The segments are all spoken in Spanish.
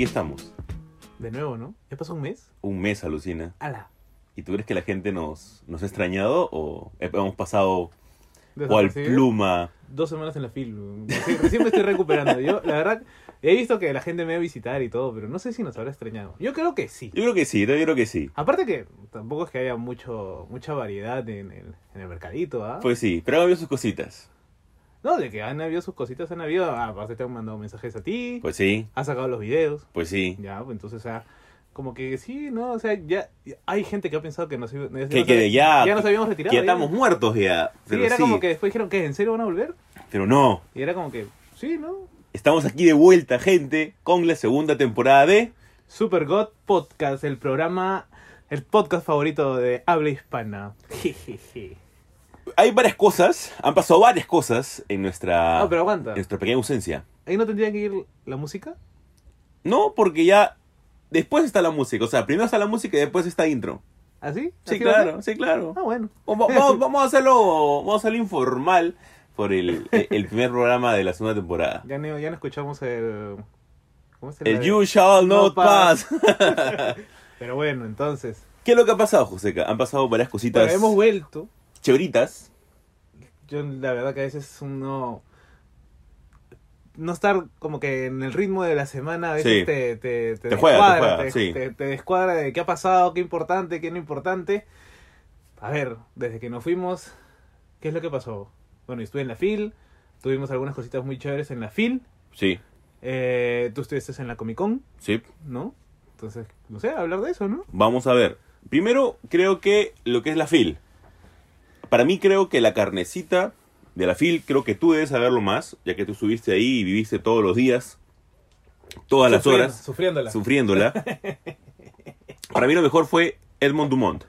aquí estamos. De nuevo, ¿no? ¿Ya pasó un mes? Un mes, alucina. ¡Hala! ¿Y tú crees que la gente nos, nos ha extrañado o hemos pasado cual pluma? Dos semanas en la fil. Sí, recién me estoy recuperando. Yo, la verdad, he visto que la gente me va a visitar y todo, pero no sé si nos habrá extrañado. Yo creo que sí. Yo creo que sí, yo creo que sí. Aparte que tampoco es que haya mucho mucha variedad en el, en el mercadito, ¿ah? Pues sí, pero habido sus cositas. No, de que han habido sus cositas, han habido. ah, aparte te han mandado mensajes a ti, Pues sí, has sacado los videos. pues sí. Ya, pues entonces, o sea, como que sí, ¿no? O sea, ya hay gente que ha pensado que nos, ya Que, nos- que ya, ya nos habíamos retirado. que ya ya. estamos muertos ya. Sí, Pero era sí, como que después dijeron que en serio van a volver. pero no. Y era como que, sí, ¿no? Estamos aquí de vuelta, gente, con la segunda temporada de... Super God Podcast, el programa, el podcast favorito de habla hispana. Jejeje. Hay varias cosas, han pasado varias cosas en nuestra, Ah, pero aguanta. en nuestra pequeña ausencia. ¿Ahí no tendría que ir la música? No, porque ya después está la música. O sea, primero está la música y después está intro. ¿Así? Sí, ¿Así va a ser? claro, sí, claro. Ah, bueno. Vamos, a hacerlo, vamos a hacerlo informal por el, el primer programa de la segunda temporada. Ya no, ya no escuchamos el... ¿Cómo se El? You Shall Not No Pass. Pero bueno, entonces... ¿Qué es lo que ha pasado, Joseca? Han pasado varias cositas hemos vuelto. chéveritas. Yo la verdad que a veces uno... No estar como que en el ritmo de la semana a veces Sí. te, te, Te juega, te descuadra, juega, sí. te descuadra de qué ha pasado, qué importante, qué no importante. A ver, desde que nos fuimos, ¿qué es lo que pasó? Bueno, estuve en la FIL, tuvimos algunas cositas muy chéveres en la FIL, Sí, eh, tú estuviste en la Comic Con, sí. ¿no? Entonces, no sé, hablar de eso, ¿no? Vamos a ver. Primero, creo que lo que es la FIL. Para mí creo que la carnecita de la FIL, creo que tú debes saberlo más, ya que tú estuviste ahí y viviste todos los días, todas las horas, Sufriéndola. sufriéndola. Para mí lo mejor fue Edmond Dumont.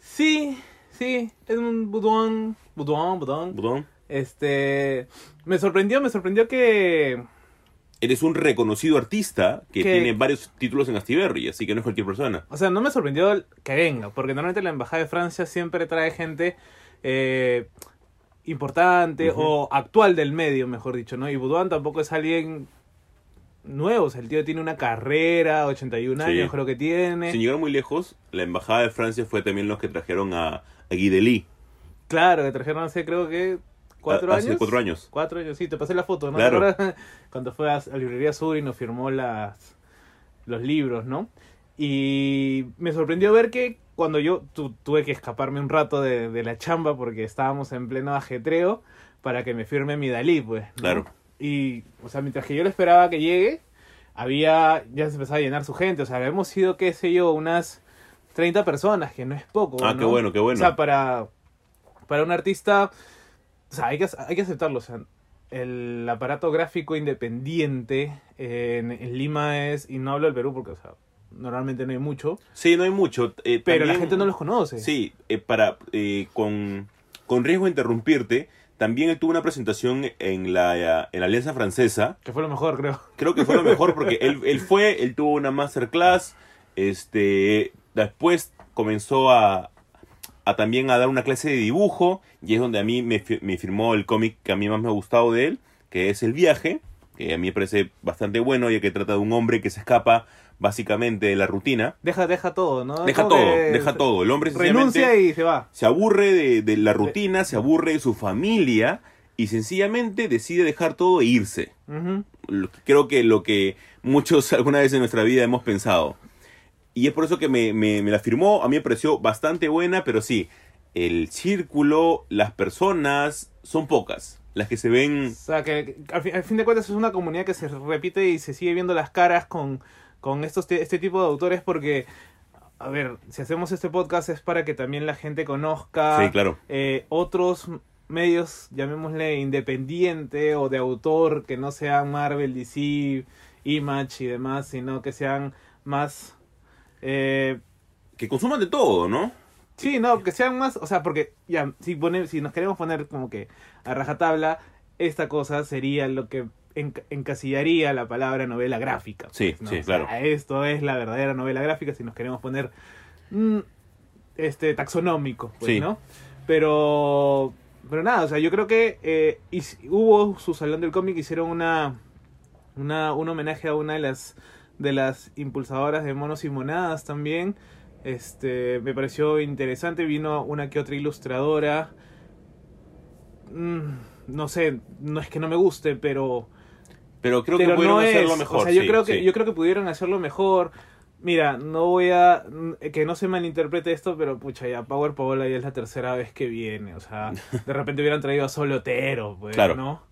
sí, sí, budón, budón, budón. Dumont, Este, me sorprendió, me sorprendió que... Eres un reconocido artista que Que- tiene varios títulos en Astiberri, así que no es cualquier persona. O sea, no me sorprendió que venga, porque normalmente la Embajada de Francia siempre trae gente eh, importante o actual del medio, mejor dicho, ¿no? Y Boudouin tampoco es alguien nuevo, o sea, el tío tiene una carrera, 81 Sí. años creo que tiene. Sin llegar muy lejos, la embajada de Francia fue también los que trajeron a, a Guy Delis. Claro, que trajeron hace creo que cuatro A- hace años. cuatro años. Cuatro años, sí, te pasé la foto, ¿no? Claro. Cuando fue a la librería Sur y nos firmó las, los libros, ¿no? Y me sorprendió ver que cuando yo tu- tuve que escaparme un rato de, de la chamba porque estábamos en pleno ajetreo para que me firme mi Dalí, pues. ¿no? Claro. Y, o sea, mientras que yo le esperaba que llegue, había, ya se empezaba a llenar su gente, o sea, habíamos sido, qué sé yo, unas 30 personas, que no es poco. Ah, ¿no? qué bueno, qué bueno. O sea, para, para un artista, o sea, hay que, hay que aceptarlo, o sea, el aparato gráfico independiente en, en Lima es, y no hablo del Perú porque, o sea, normalmente no hay mucho, Sí, no hay mucho. eh, pero la gente no los conoce. Sí, eh, para eh, con, con riesgo de interrumpirte, también él tuvo una presentación en la, en la Alianza Francesa. Que fue lo mejor, creo. Creo que fue lo mejor porque él, él fue, él tuvo una masterclass, este, después comenzó a, a también a dar una clase de dibujo y es donde a mí me, fi- me firmó el cómic que a mí más me ha gustado de él, que es El viaje, que a mí me parece bastante bueno ya que trata de un hombre que se escapa básicamente de la rutina. Deja, deja todo, ¿no? Deja Como todo, deja todo. El hombre Renuncia y se va. se aburre de, de la rutina, se aburre de su familia y sencillamente decide dejar todo e irse. Creo que lo que muchos alguna vez en nuestra vida hemos pensado. Y es por eso que me, me, me la firmó. A mí me pareció bastante buena, pero sí, el círculo, las personas, son pocas. Las que se ven... O sea, que al fin, al fin de cuentas es una comunidad que se repite y se sigue viendo las caras con, con estos, te- este tipo de autores porque, a ver, si hacemos este podcast es para que también la gente conozca Sí, claro. eh, otros medios, llamémosle independiente o de autor, que no sean Marvel, DC, Image y demás, sino que sean más... Eh, Que consuman de todo, ¿no? Sí, no, que sean más, o sea, porque ya, si, pone, si nos queremos poner como que a rajatabla, esta cosa sería lo que enc- encasillaría la palabra novela gráfica. Sí, ¿no? sí, O sea, claro. esto es la verdadera novela gráfica si nos queremos poner mm, este taxonómico, pues, Sí. ¿no? Pero, pero nada, o sea, yo creo que eh, hubo su salón del cómic, hicieron una Una, un homenaje a una de las, de las impulsadoras de monos y monadas también. Este, me pareció interesante. Vino una que otra ilustradora. Mm, no sé, no es que no me guste, pero. Pero creo que pudieron no hacerlo es. mejor. O sea, yo creo que, sí. yo creo que pudieron hacerlo mejor. Mira, no voy a. Que no se malinterprete esto, pero pucha, ya Power Paola ya es la tercera vez que viene. O sea, de repente hubieran traído a Solotero, pues, Claro. ¿no?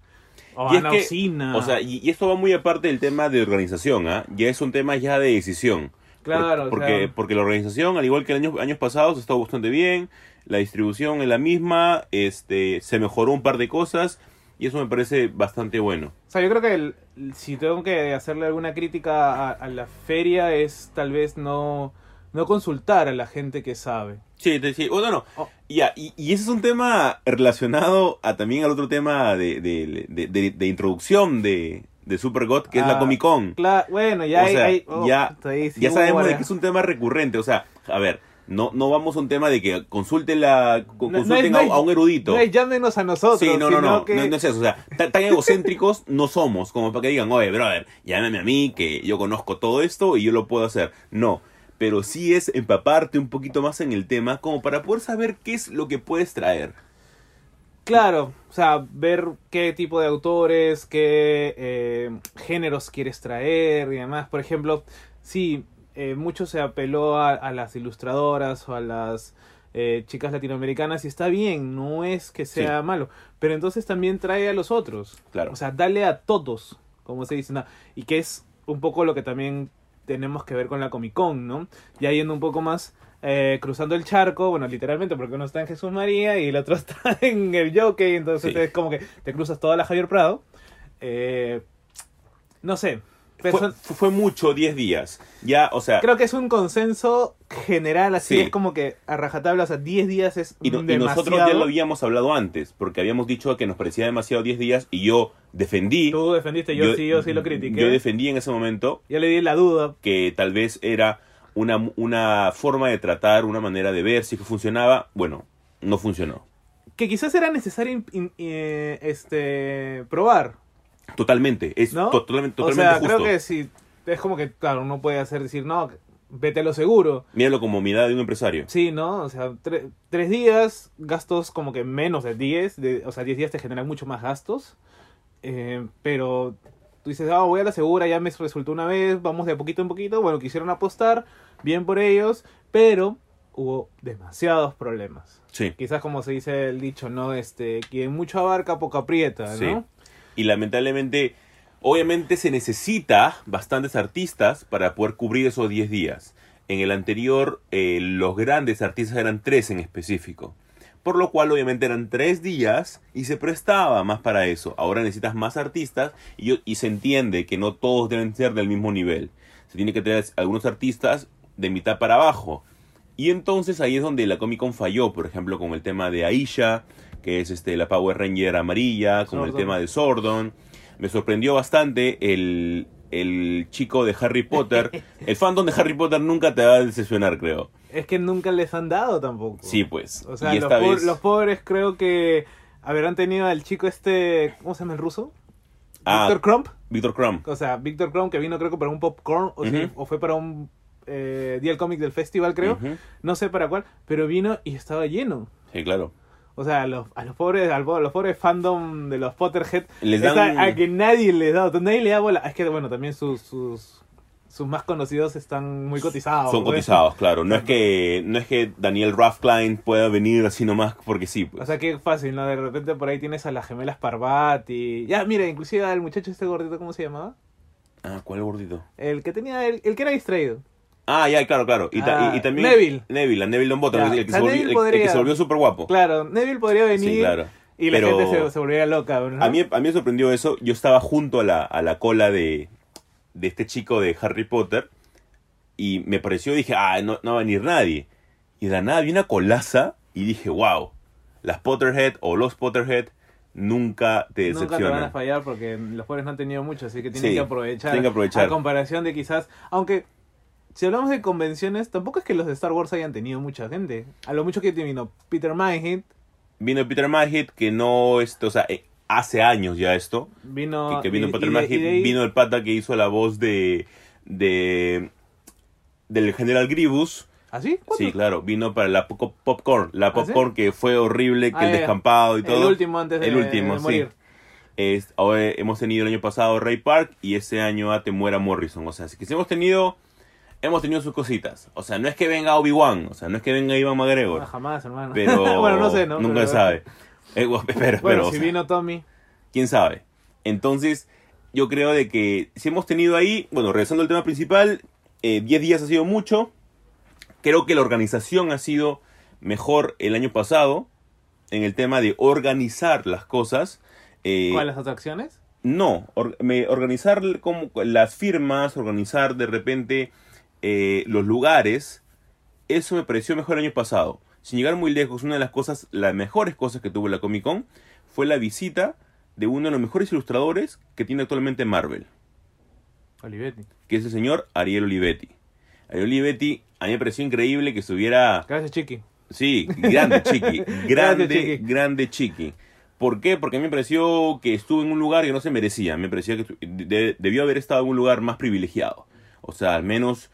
O Y a es Ana que, Orsina. O sea, y, y esto va muy aparte del tema de organización, ¿ah? Ya es un tema ya de decisión. Claro, porque, sea- porque la organización, al igual que en años, años pasados, está bastante bien. La distribución es la misma. Este, se mejoró un par de cosas. Y eso me parece bastante bueno. O sea, yo creo que el- si tengo que hacerle alguna crítica a, a la feria es tal vez no, no consultar a la gente que sabe. Sí, sí. Bueno, no. Oh. Ya, y, y ese es un tema relacionado a también al otro tema de, de, de, introducción de, de Super God, que es la Ah, Comic Con. Cla- bueno, ya O hay... sea, hay- oh, ya- ahí sí ya sabemos de que es un tema recurrente. O sea, a ver, no, no vamos a un tema de que consulte la, co- No- no consulten es- a, un erudito. No es llámenos a nosotros, Sí, no, no, no, que... no, no es eso, o sea, tan, tan egocéntricos no somos como para que digan, oye, brother, llámame a mí, que yo conozco todo esto y yo lo puedo hacer. No, pero sí es empaparte un poquito más en el tema como para poder saber qué es lo que puedes traer. Claro, o sea, ver qué tipo de autores, qué eh, géneros quieres traer y demás. Por ejemplo, sí, eh, mucho se apeló a, a las ilustradoras o a las eh, chicas latinoamericanas y está bien, no es que sea malo, pero entonces también trae a los otros. Claro. O sea, dale a todos, como se dice, ¿no? y que es un poco lo que también tenemos que ver con la Comic Con, ¿no? Ya yendo un poco más eh, cruzando el charco, bueno, literalmente, porque uno está en Jesús María y el otro está en el Jockey, entonces Sí. es como que te cruzas toda la Javier Prado. Eh, no sé. Fue, mucho 10 días. Ya, o sea, Creo que es un consenso general, así Sí. es como que a rajatabla, o sea, 10 días es y, no- y demasiado. nosotros ya lo habíamos hablado antes, porque habíamos dicho que nos parecía demasiado 10 días y yo defendí. Tú defendiste, yo, sí, yo sí lo critiqué. Yo defendí en ese momento Yo le di la duda. que tal vez era una, una forma de tratar, una manera de ver si que funcionaba. Bueno, no funcionó. Que quizás era necesario in- in- eh, este probar, Totalmente, es ¿no? to- totalmente, o totalmente sea, justo. creo que si es como que, claro, uno puede hacer decir, no, vete a lo seguro. Míralo como mirada de un empresario. Sí, ¿no? O sea, tre- tres días, gastos como que menos de 10, de, o sea, 10 días te generan mucho más gastos, eh, pero tú dices, ah, voy a la segura, ya me resultó una vez, vamos de poquito en poquito, bueno, quisieron apostar, bien por ellos, pero hubo demasiados problemas. Sí. Quizás como se dice el dicho, ¿no? Este, quien mucho abarca, poco aprieta, Sí. Y lamentablemente, obviamente se necesita bastantes artistas para poder cubrir esos 10 días. En el anterior, eh, los grandes artistas eran tres en específico. Por lo cual, obviamente, eran tres días y se prestaba más para eso. Ahora necesitas más artistas y, y se entiende que no todos deben ser del mismo nivel. Se tiene que tener algunos artistas de mitad para abajo. Y entonces ahí es donde la Comic Con falló, por ejemplo, con el tema de Aisha, que es este, la Power Ranger amarilla, con el tema de Sordon. Me sorprendió bastante el, el chico de Harry Potter. el fandom de Harry Potter nunca te va a decepcionar, creo. Es que nunca les han dado tampoco. Sí, pues. O sea, los, esta po- vez... los pobres creo que habrán tenido al chico este, ¿cómo se llama el ruso? Ah. Víctor Crump. Víctor Crumb. O sea, Víctor Crump que vino creo que para un popcorn o, sí, o fue para un eh, día del cómic del festival creo. No sé para cuál, pero vino y estaba lleno. Sí, claro. O sea, a los, a los pobres, a los pobres fandom de los Potterhead, Les es dan- a, a que nadie les da, nadie le da bola. Es que bueno, también sus, sus, sus más conocidos están muy cotizados. Son cotizados, claro. No es que no es que Daniel Radcliffe pueda venir así nomás porque sí. Pues. O sea, qué fácil, ¿no? De repente por ahí tienes a las gemelas Parvati. Ya, mira, inclusive al muchacho este gordito, ¿cómo se llamaba? Ah, ¿cuál gordito? El que tenía, el, el que era distraído. Ah, ya, claro, claro. Y, ta- Ah, y- y también. Neville. Neville, a Neville Longbottom, el, que o se volvió, el- que se volvió súper guapo. Claro, Neville podría venir Sí, claro. y la Pero- gente se, se volvería loca. ¿no? A mí, a mí me sorprendió eso. Yo estaba junto a la, a la cola de, de este chico de Harry Potter. Y me pareció, dije, ah, no, no va a venir nadie. Y de la nada vi una colaza y dije, wow, las Potterhead o los Potterhead nunca te Nunca te van a decepcionan. fallar porque los pobres no han tenido mucho, así que tienen Sí, que aprovechar. tienen que aprovechar. A comparación de quizás, aunque si hablamos de convenciones, tampoco es que los de Star Wars hayan tenido mucha gente. A lo mucho que vino Peter Mayhew, Vino Peter Magid, que no es, o sea, eh, hace años ya esto. Vino, que, que vino y- para y vino el pata que hizo la voz de, de del General Grievous. ¿Ah, sí? Sí, claro, vino para la Pop- Popcorn, la ¿Ah, sí? Popcorn que fue horrible, que Ah, el ya. descampado y todo. El último antes de, El último, de sí. morir. Es- ahora hemos tenido el año pasado Ray Park y este año a Temuera Morrison. O sea, así que sí hemos tenido, hemos tenido sus cositas. O sea, no es que venga Obi-Wan, o sea, no es que venga Ivan Ah, McGregor, jamás, hermano. pero bueno, no sé, ¿no? nunca Pero- se sabe. Eh, bueno, o si sea, vino Tommy. quién sabe. Entonces, yo creo de que si hemos tenido ahí, bueno, regresando al tema principal, eh, 10 días ha sido mucho. Creo que la organización ha sido mejor el año pasado en el tema de organizar las cosas. Eh, ¿Cuáles las atracciones? no, or- me- organizar como las firmas, organizar de repente eh, los lugares, eso me pareció mejor el año pasado. Sin llegar muy lejos, una de las cosas, las mejores cosas que tuvo la Comic Con fue la visita de uno de los mejores ilustradores que tiene actualmente Marvel, Olivetti. que es el señor Ariel Olivetti. Ariel Olivetti, a mí me pareció increíble que estuviera Gracias, Chiqui. Sí, grande Chiqui, grande, Chiqui. grande Chiqui. ¿Por qué? Porque a mí me pareció que estuvo en un lugar que no se merecía. Me parecía que debió haber estado en un lugar más privilegiado. O sea, al menos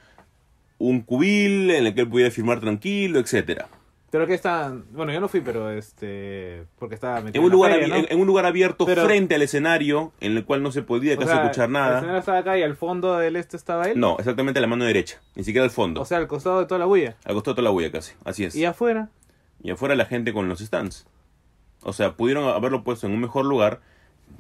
un cubil en el que él pudiera firmar tranquilo, etcétera. Pero que está. Bueno, yo no fui, pero este. Porque estaba metido En un, lugar feria, abi- ¿no? en, en un lugar abierto Pero- frente al escenario, en el cual no se podía casi sea, escuchar El nada. señor estaba acá y al fondo del este estaba él. No, exactamente a la mano derecha, ni siquiera al fondo. O sea, al costado de toda la bulla. al costado de toda la huella casi, así es. Y afuera. y afuera la gente con los stands. O sea, pudieron haberlo puesto en un mejor lugar,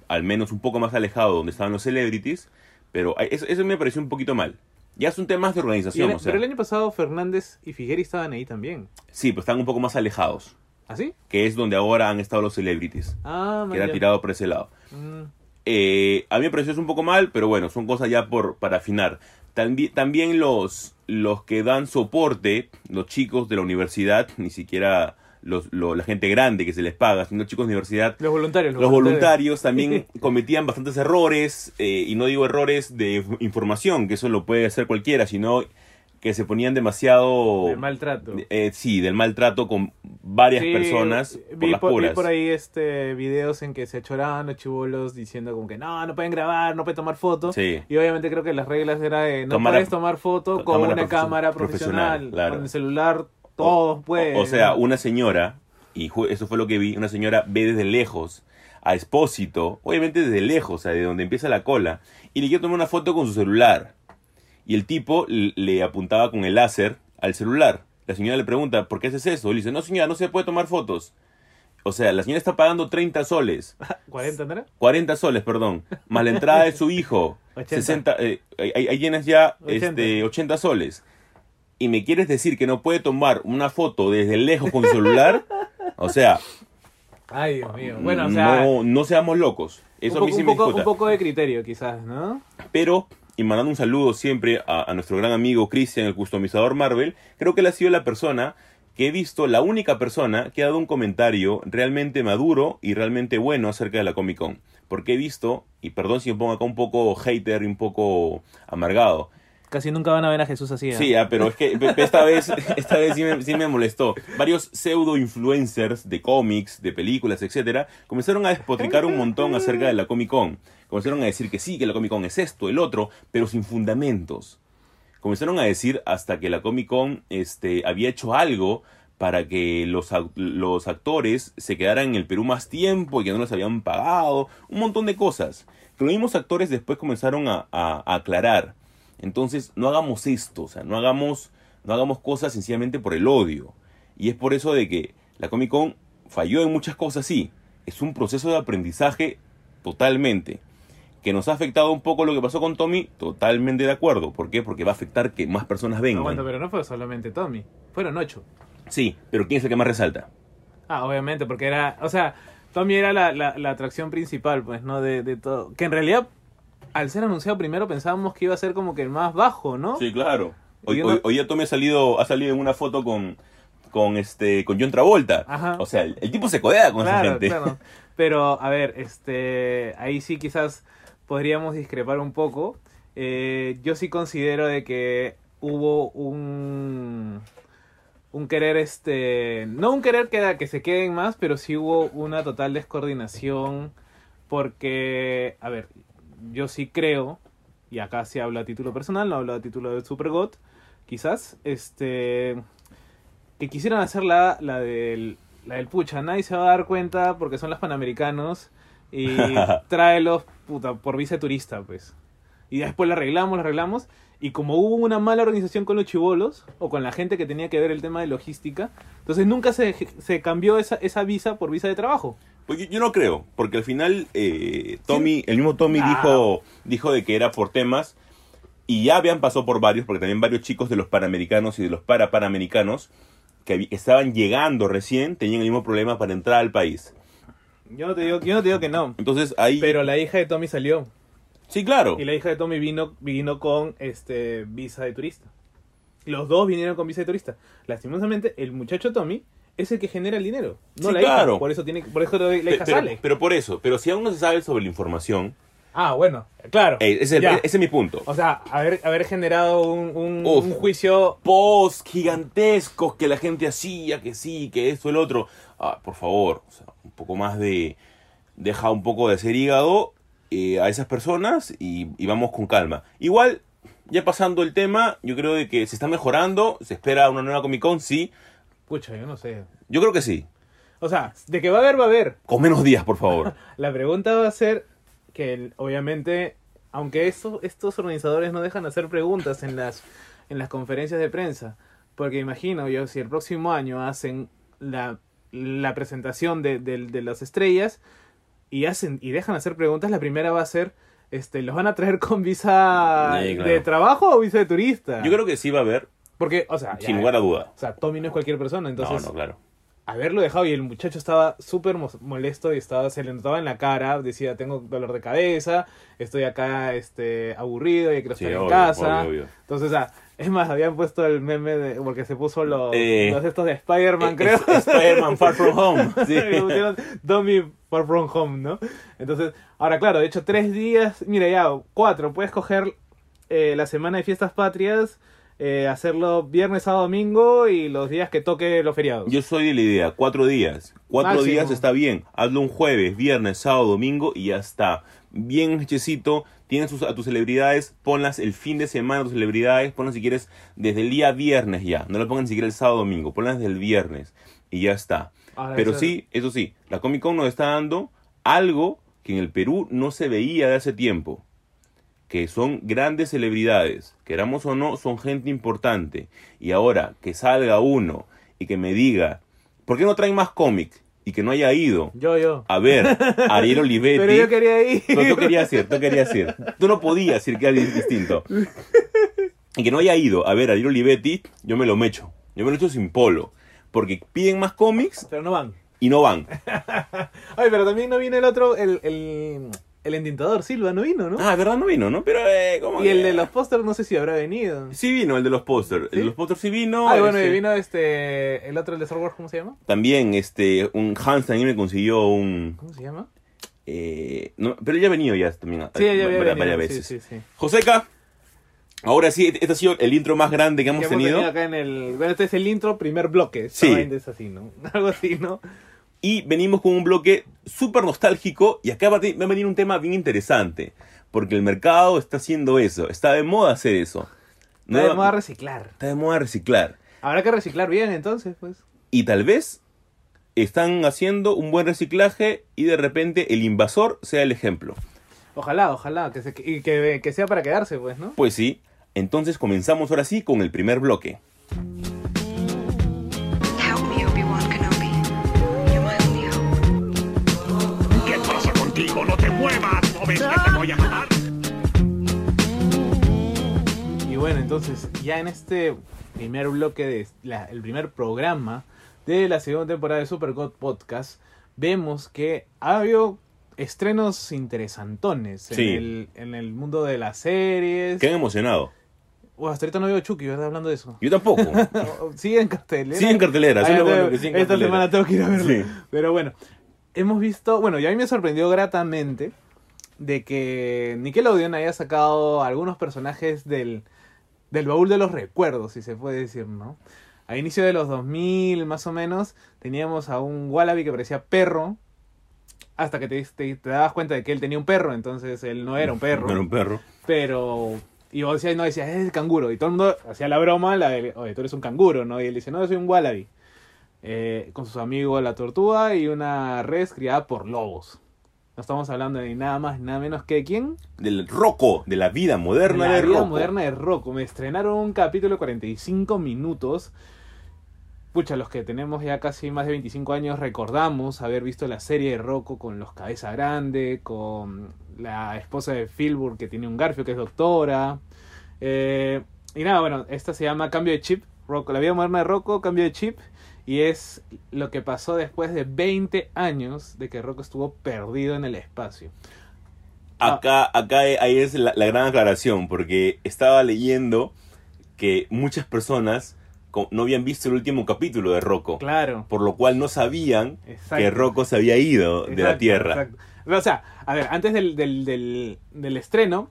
al menos un poco más alejado donde estaban los celebrities, pero eso me pareció un poquito mal. Ya es un tema más de organización, el- o sea, pero el año pasado Fernández y Figueri estaban ahí también. sí, pero están un poco más alejados, ¿Así? que es donde ahora han estado los celebrities, Ah, que era tirado por ese lado. Mm. Eh, a mí me pareció eso un poco mal, pero bueno, son cosas ya por para afinar. También, también los, los que dan soporte, los chicos de la universidad, ni siquiera los, lo- la gente grande que se les paga, sino los chicos de universidad, Los voluntarios. Los voluntarios también cometían bastantes errores, eh, y no digo errores de inf- información, que eso lo puede hacer cualquiera, sino que se ponían demasiado... De maltrato. eh, sí, del maltrato con varias Sí, personas por vi las por, vi por ahí este videos en que se choraban los chivolos diciendo como que no, no pueden grabar, no pueden tomar fotos. Sí. Y obviamente creo que las reglas era de no puedes tomar foto con una cámara profesional, profesional. claro. Con el celular todos pueden. O, o sea, una señora, y eso fue lo que vi, una señora ve desde lejos a Expósito, obviamente desde lejos, o sea, de donde empieza la cola, y le quiere tomar una foto con su celular. Y el tipo le apuntaba con el láser al celular. La señora le pregunta, ¿por qué haces eso? Le dice, no señora, no se puede tomar fotos. O sea, la señora está pagando 30 soles, 40, ¿no era? 40 soles, perdón, más la entrada de su hijo, 80. 60, eh, ahí, ahí tienes ya 80. este, 80 soles. Y me quieres decir que no puede tomar una foto desde lejos con su celular. O sea, Ay, Dios mío. Bueno, o sea, no, no seamos locos. Eso un, a mí poco, sí un, me poco, un poco de criterio quizás, ¿no? Pero, y mandando un saludo siempre a, a nuestro gran amigo Christian, el customizador Marvel, creo que él ha sido la persona que he visto, la única persona que ha dado un comentario realmente maduro y realmente bueno acerca de la Comic Con. Porque he visto, y perdón si me pongo acá un poco hater y un poco amargado, Casi nunca van a ver a Jesús así. ¿eh? Sí, ah, pero es que esta vez, esta vez sí me, molestó. Varios pseudo influencers de cómics, de películas, etcétera, comenzaron a despotricar un montón acerca de la Comic Con. Comenzaron a decir que sí, que la Comic Con es esto, el otro, pero sin fundamentos. Comenzaron a decir hasta que la Comic Con este, había hecho algo para que los, los actores se quedaran en el Perú más tiempo y que no les habían pagado, un montón de cosas. Que los mismos actores después comenzaron a- a aclarar. Entonces, no hagamos esto, o sea, no hagamos, no hagamos cosas sencillamente por el odio. Y es por eso de que la Comic Con falló en muchas cosas, sí. Es un proceso de aprendizaje totalmente. Que nos ha afectado un poco lo que pasó con Tommy, totalmente de acuerdo. ¿Por qué? Porque va a afectar que más personas vengan. Aguanta, pero no fue solamente Tommy. Fueron ocho. Sí, pero ¿quién es el que más resalta? Ah, obviamente, porque era, o sea, Tommy era la, la, la atracción principal, pues, ¿no? De, de todo. Que en realidad, al ser anunciado primero pensábamos que iba a ser como que el más bajo, ¿no? Sí, claro. Hoy, hoy, hoy ya Tommy ha salido, ha salido en una foto con, con, este, con John Travolta. Ajá. O sea, el, el tipo se codea con esa claro, gente. claro. Pero, a ver, este, ahí sí quizás podríamos discrepar un poco. Eh, yo sí considero de que hubo un un querer este no un querer que, que se queden más pero sí hubo una total descoordinación Porque, a ver, yo sí creo, y acá sí hablo a título personal, no hablo a título de Supergot, quizás, este, que quisieran hacer la, la, del, la del pucha, nadie se va a dar cuenta porque son los panamericanos y tráelos, puta, por visa turista, pues. Y después la arreglamos, la arreglamos. Y como hubo una mala organización con los chivolos, o con la gente que tenía que ver el tema de logística, entonces nunca se, se cambió esa, esa visa por visa de trabajo. Pues yo, no creo, porque al final eh, Tommy, el mismo Tommy Ah. dijo, dijo de que era por temas, y ya habían pasado por varios, porque también varios chicos de los panamericanos y de los para panamericanos que estaban llegando recién tenían el mismo problema para entrar al país. Yo no te digo, yo no te digo que no. Entonces ahí... Pero la hija de Tommy salió. sí, claro. Y la hija de Tommy vino, vino con este visa de turista. Los dos vinieron con visa de turista. Lastimosamente, el muchacho Tommy es el que genera el dinero. No Sí, la hija. claro. Por eso tiene, por eso la hija pero, sale. pero por eso, pero si aún no se sabe sobre la información, Ah, bueno, claro. ese, es- Ya. ese es mi punto. O sea, haber, haber generado un, un- Uf. un juicio. posts gigantescos que la gente hacía, que sí, que esto, el otro. Ah, por favor, o sea, un poco más de... Deja un poco de ser hígado eh, a esas personas y, y vamos con calma. Igual, ya pasando el tema, yo creo de que se está mejorando, se espera una nueva Comic Con, sí. Pucha, yo no sé. Yo creo que sí. O sea, de que va a haber, va a haber. Con menos días, por favor. La pregunta va a ser que, obviamente, aunque estos, estos organizadores no dejan de hacer preguntas en las, en las conferencias de prensa, porque imagino yo, si el próximo año hacen la, la presentación de, de- de las estrellas y, hacen, y dejan de hacer preguntas, la primera va a ser, este, ¿los van a traer con visa Sí, claro. de trabajo o visa de turista? Yo creo que sí va a haber, Porque, o sea, sin ya, lugar a duda. o sea, Tommy no es cualquier persona, entonces no, no, claro. haberlo dejado y el muchacho estaba súper mo- molesto y estaba, se le notaba en la cara, decía, tengo dolor de cabeza, estoy acá este, aburrido y quiero Sí, estar en obvio, casa. obvio, obvio. Entonces, ah, es más, habían puesto el meme de, porque se puso los, Eh, los estos de Spider-Man, Eh, creo. Spider-Man Far From Home. Sí. Y pusieron Dummy Far From Home, ¿no? Entonces, ahora claro, de hecho, tres días, mira ya, cuatro, puedes coger eh, la semana de fiestas patrias, eh, hacerlo viernes, sábado, domingo y los días que toque los feriados. Yo soy de la idea, cuatro días. Cuatro Máximo. días está bien. Hazlo un jueves, viernes, sábado, domingo y ya está. Bien hechecito. Tienes a tus celebridades, ponlas el fin de semana a tus celebridades, ponlas si quieres desde el día viernes ya. No lo pongan ni siquiera el sábado domingo, ponlas desde el viernes y ya está. Ahora, Pero eso- sí, eso sí, la Comic Con nos está dando algo que en el Perú no se veía de hace tiempo. Que son grandes celebridades, queramos o no, son gente importante. Y ahora que salga uno y que me diga, ¿por qué no traen más cómics? Y que no haya ido Yo, yo. a ver Ariel Olivetti. Pero yo quería ir. No, tú querías ir, tú querías ir. Tú no podías ir, que era di- distinto. Y que no haya ido a ver a Ariel Olivetti, yo me lo mecho. Yo me lo echo sin polo. Porque piden más cómics Pero no van. y no van. Ay, pero también no viene el otro, el, el, el entintador Silva, no vino, ¿no? Ah, verdad no vino, ¿no? Pero, eh, ¿cómo y el de los pósters no sé si habrá venido. Sí vino, el de los pósters. El de los pósters sí vino. ah, bueno, este, vino este, el otro, el de Star Wars, ¿cómo se llama? También, este, un Hans también me consiguió un... ¿Cómo se llama? eh, no, pero ya ha venido ya también. Sí, ya había varias, venido, varias veces. Sí, sí, Joseca, ahora sí, este ha sido el intro más grande que hemos, Que hemos tenido. tenido acá en el... Bueno, este es el intro, primer bloque. Sí. Es así, ¿no? Algo así, ¿no? Y venimos con un bloque súper nostálgico y acá va a venir un tema bien interesante. Porque el mercado está haciendo eso, está de moda hacer eso. Está de moda reciclar. está de moda reciclar. Habrá que reciclar bien, entonces, pues. Y tal vez están haciendo un buen reciclaje y de repente el invasor sea el ejemplo. Ojalá, ojalá, que, se, y que, que sea para quedarse, pues, ¿no? Pues sí, entonces comenzamos ahora sí con el primer bloque. Ves que te voy a matar? Y bueno, entonces, ya en este primer bloque de la- el primer programa de la segunda temporada de Super God Podcast, vemos que ha habido estrenos interesantones en, Sí. el, en el mundo de las series. Qué han emocionado. Hasta ahorita no veo Chucky, ¿verdad? Hablando de eso. Yo tampoco. Sigue en cartelera. Sí, en cartelera. eso Ah, es lo ya bueno que en Esta cartelera. semana tengo que ir a verlo. Sí. Pero bueno, hemos visto, bueno, y a mí me sorprendió gratamente de que Nickelodeon haya sacado algunos personajes del, del baúl de los recuerdos, si se puede decir, ¿no? A inicio de los 2000, más o menos, teníamos a un Wallaby que parecía perro, hasta que te, te, te dabas cuenta de que él tenía un perro, entonces él no era un perro. Era un perro. Pero. Y vos decías, no, decías, es el canguro. Y todo el mundo hacía la broma, la de, oye, tú eres un canguro, ¿no? Y él dice, no, yo soy un wallaby. Eh, con sus amigos la tortuga y una res criada por lobos. No estamos hablando de nada más, nada menos que de quién. Del Rocco, de la vida moderna la de vida Rocco. moderna de Rocco. Me estrenaron un capítulo de 45 minutos. Pucha, los que tenemos ya casi más de 25 años recordamos haber visto la serie de Rocco con los Cabeza Grande, con la esposa de Filbur que tiene un garfio que es doctora. Eh, y nada, bueno, esta se llama Cambio de Chip. Rocco, la vida moderna de Rocco, Cambio de Chip. Y es lo que pasó después de 20 años de que Rocco estuvo perdido en el espacio. Acá, acá ahí es la, la gran aclaración, porque estaba leyendo que muchas personas no habían visto el último capítulo de Rocco, Claro. por lo cual no sabían Exacto. que Rocco se había ido de la Tierra. exacto. O sea, a ver, antes del, del, del, del estreno,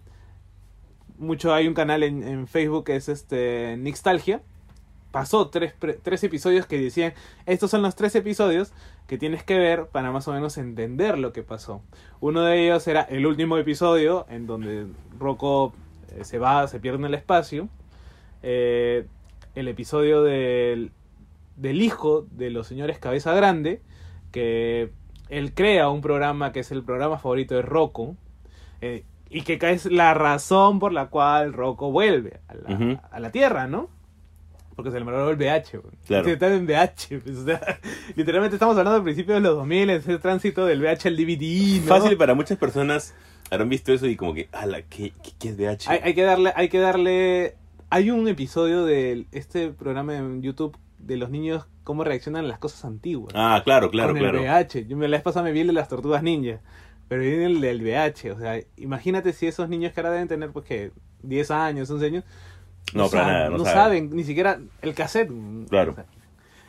mucho hay un canal en, en Facebook que es este Nixtalgia. Pasó tres, tres episodios que decían, estos son los tres episodios que tienes que ver para más o menos entender lo que pasó. Uno de ellos era el último episodio en donde Rocco eh, se va, se pierde en el espacio. Eh, el episodio del, del hijo de los señores Cabeza Grande, que él crea un programa que es el programa favorito de Rocco, eh, y que es la razón por la cual Rocco vuelve a la, a la Tierra, ¿no? Porque se le malogró el VH. Claro. Sí, está en VH. pues, o sea, literalmente estamos hablando del principio de los 2000, ese tránsito del VH al DVD, ¿no? Fácil para muchas personas habrán visto eso y como que, ala, ¿qué, qué, qué es VH? Hay, hay que darle, hay que darle. Hay un episodio de este programa en YouTube de los niños cómo reaccionan a las cosas antiguas. Ah, claro, claro, con claro. el VH. Yo me la vez pasada me vi el de las tortugas ninja. Pero viene el del VH. O sea, imagínate si esos niños que ahora deben tener, pues que 10 años, 11 años. No, para saben- nada, no saben. saben. ni siquiera el cassette. Claro.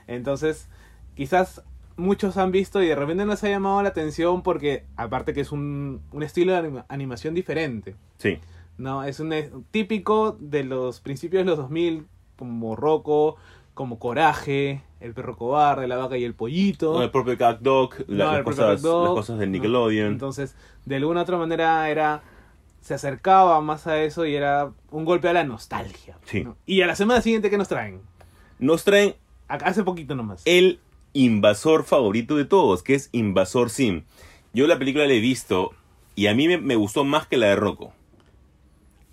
Entonces, quizás muchos han visto y de repente nos ha llamado la atención porque, aparte que es un, un estilo de anima- animación diferente. Sí. No, es un es típico de los principios de los 2000, como Rocco, como Coraje, El perro cobarde, La vaca y el pollito. No, el propio Cat Dog, la- No, las, cosas, las cosas del ¿no? Nickelodeon. Entonces, de alguna otra manera era se acercaba más a eso y era un golpe a la nostalgia. Sí. ¿no? Y a la semana siguiente, ¿qué nos traen? Nos traen Hace poquito nomás. el invasor favorito de todos, que es Invasor Sim. Yo la película la he visto y a mí me, me gustó más que la de Rocco.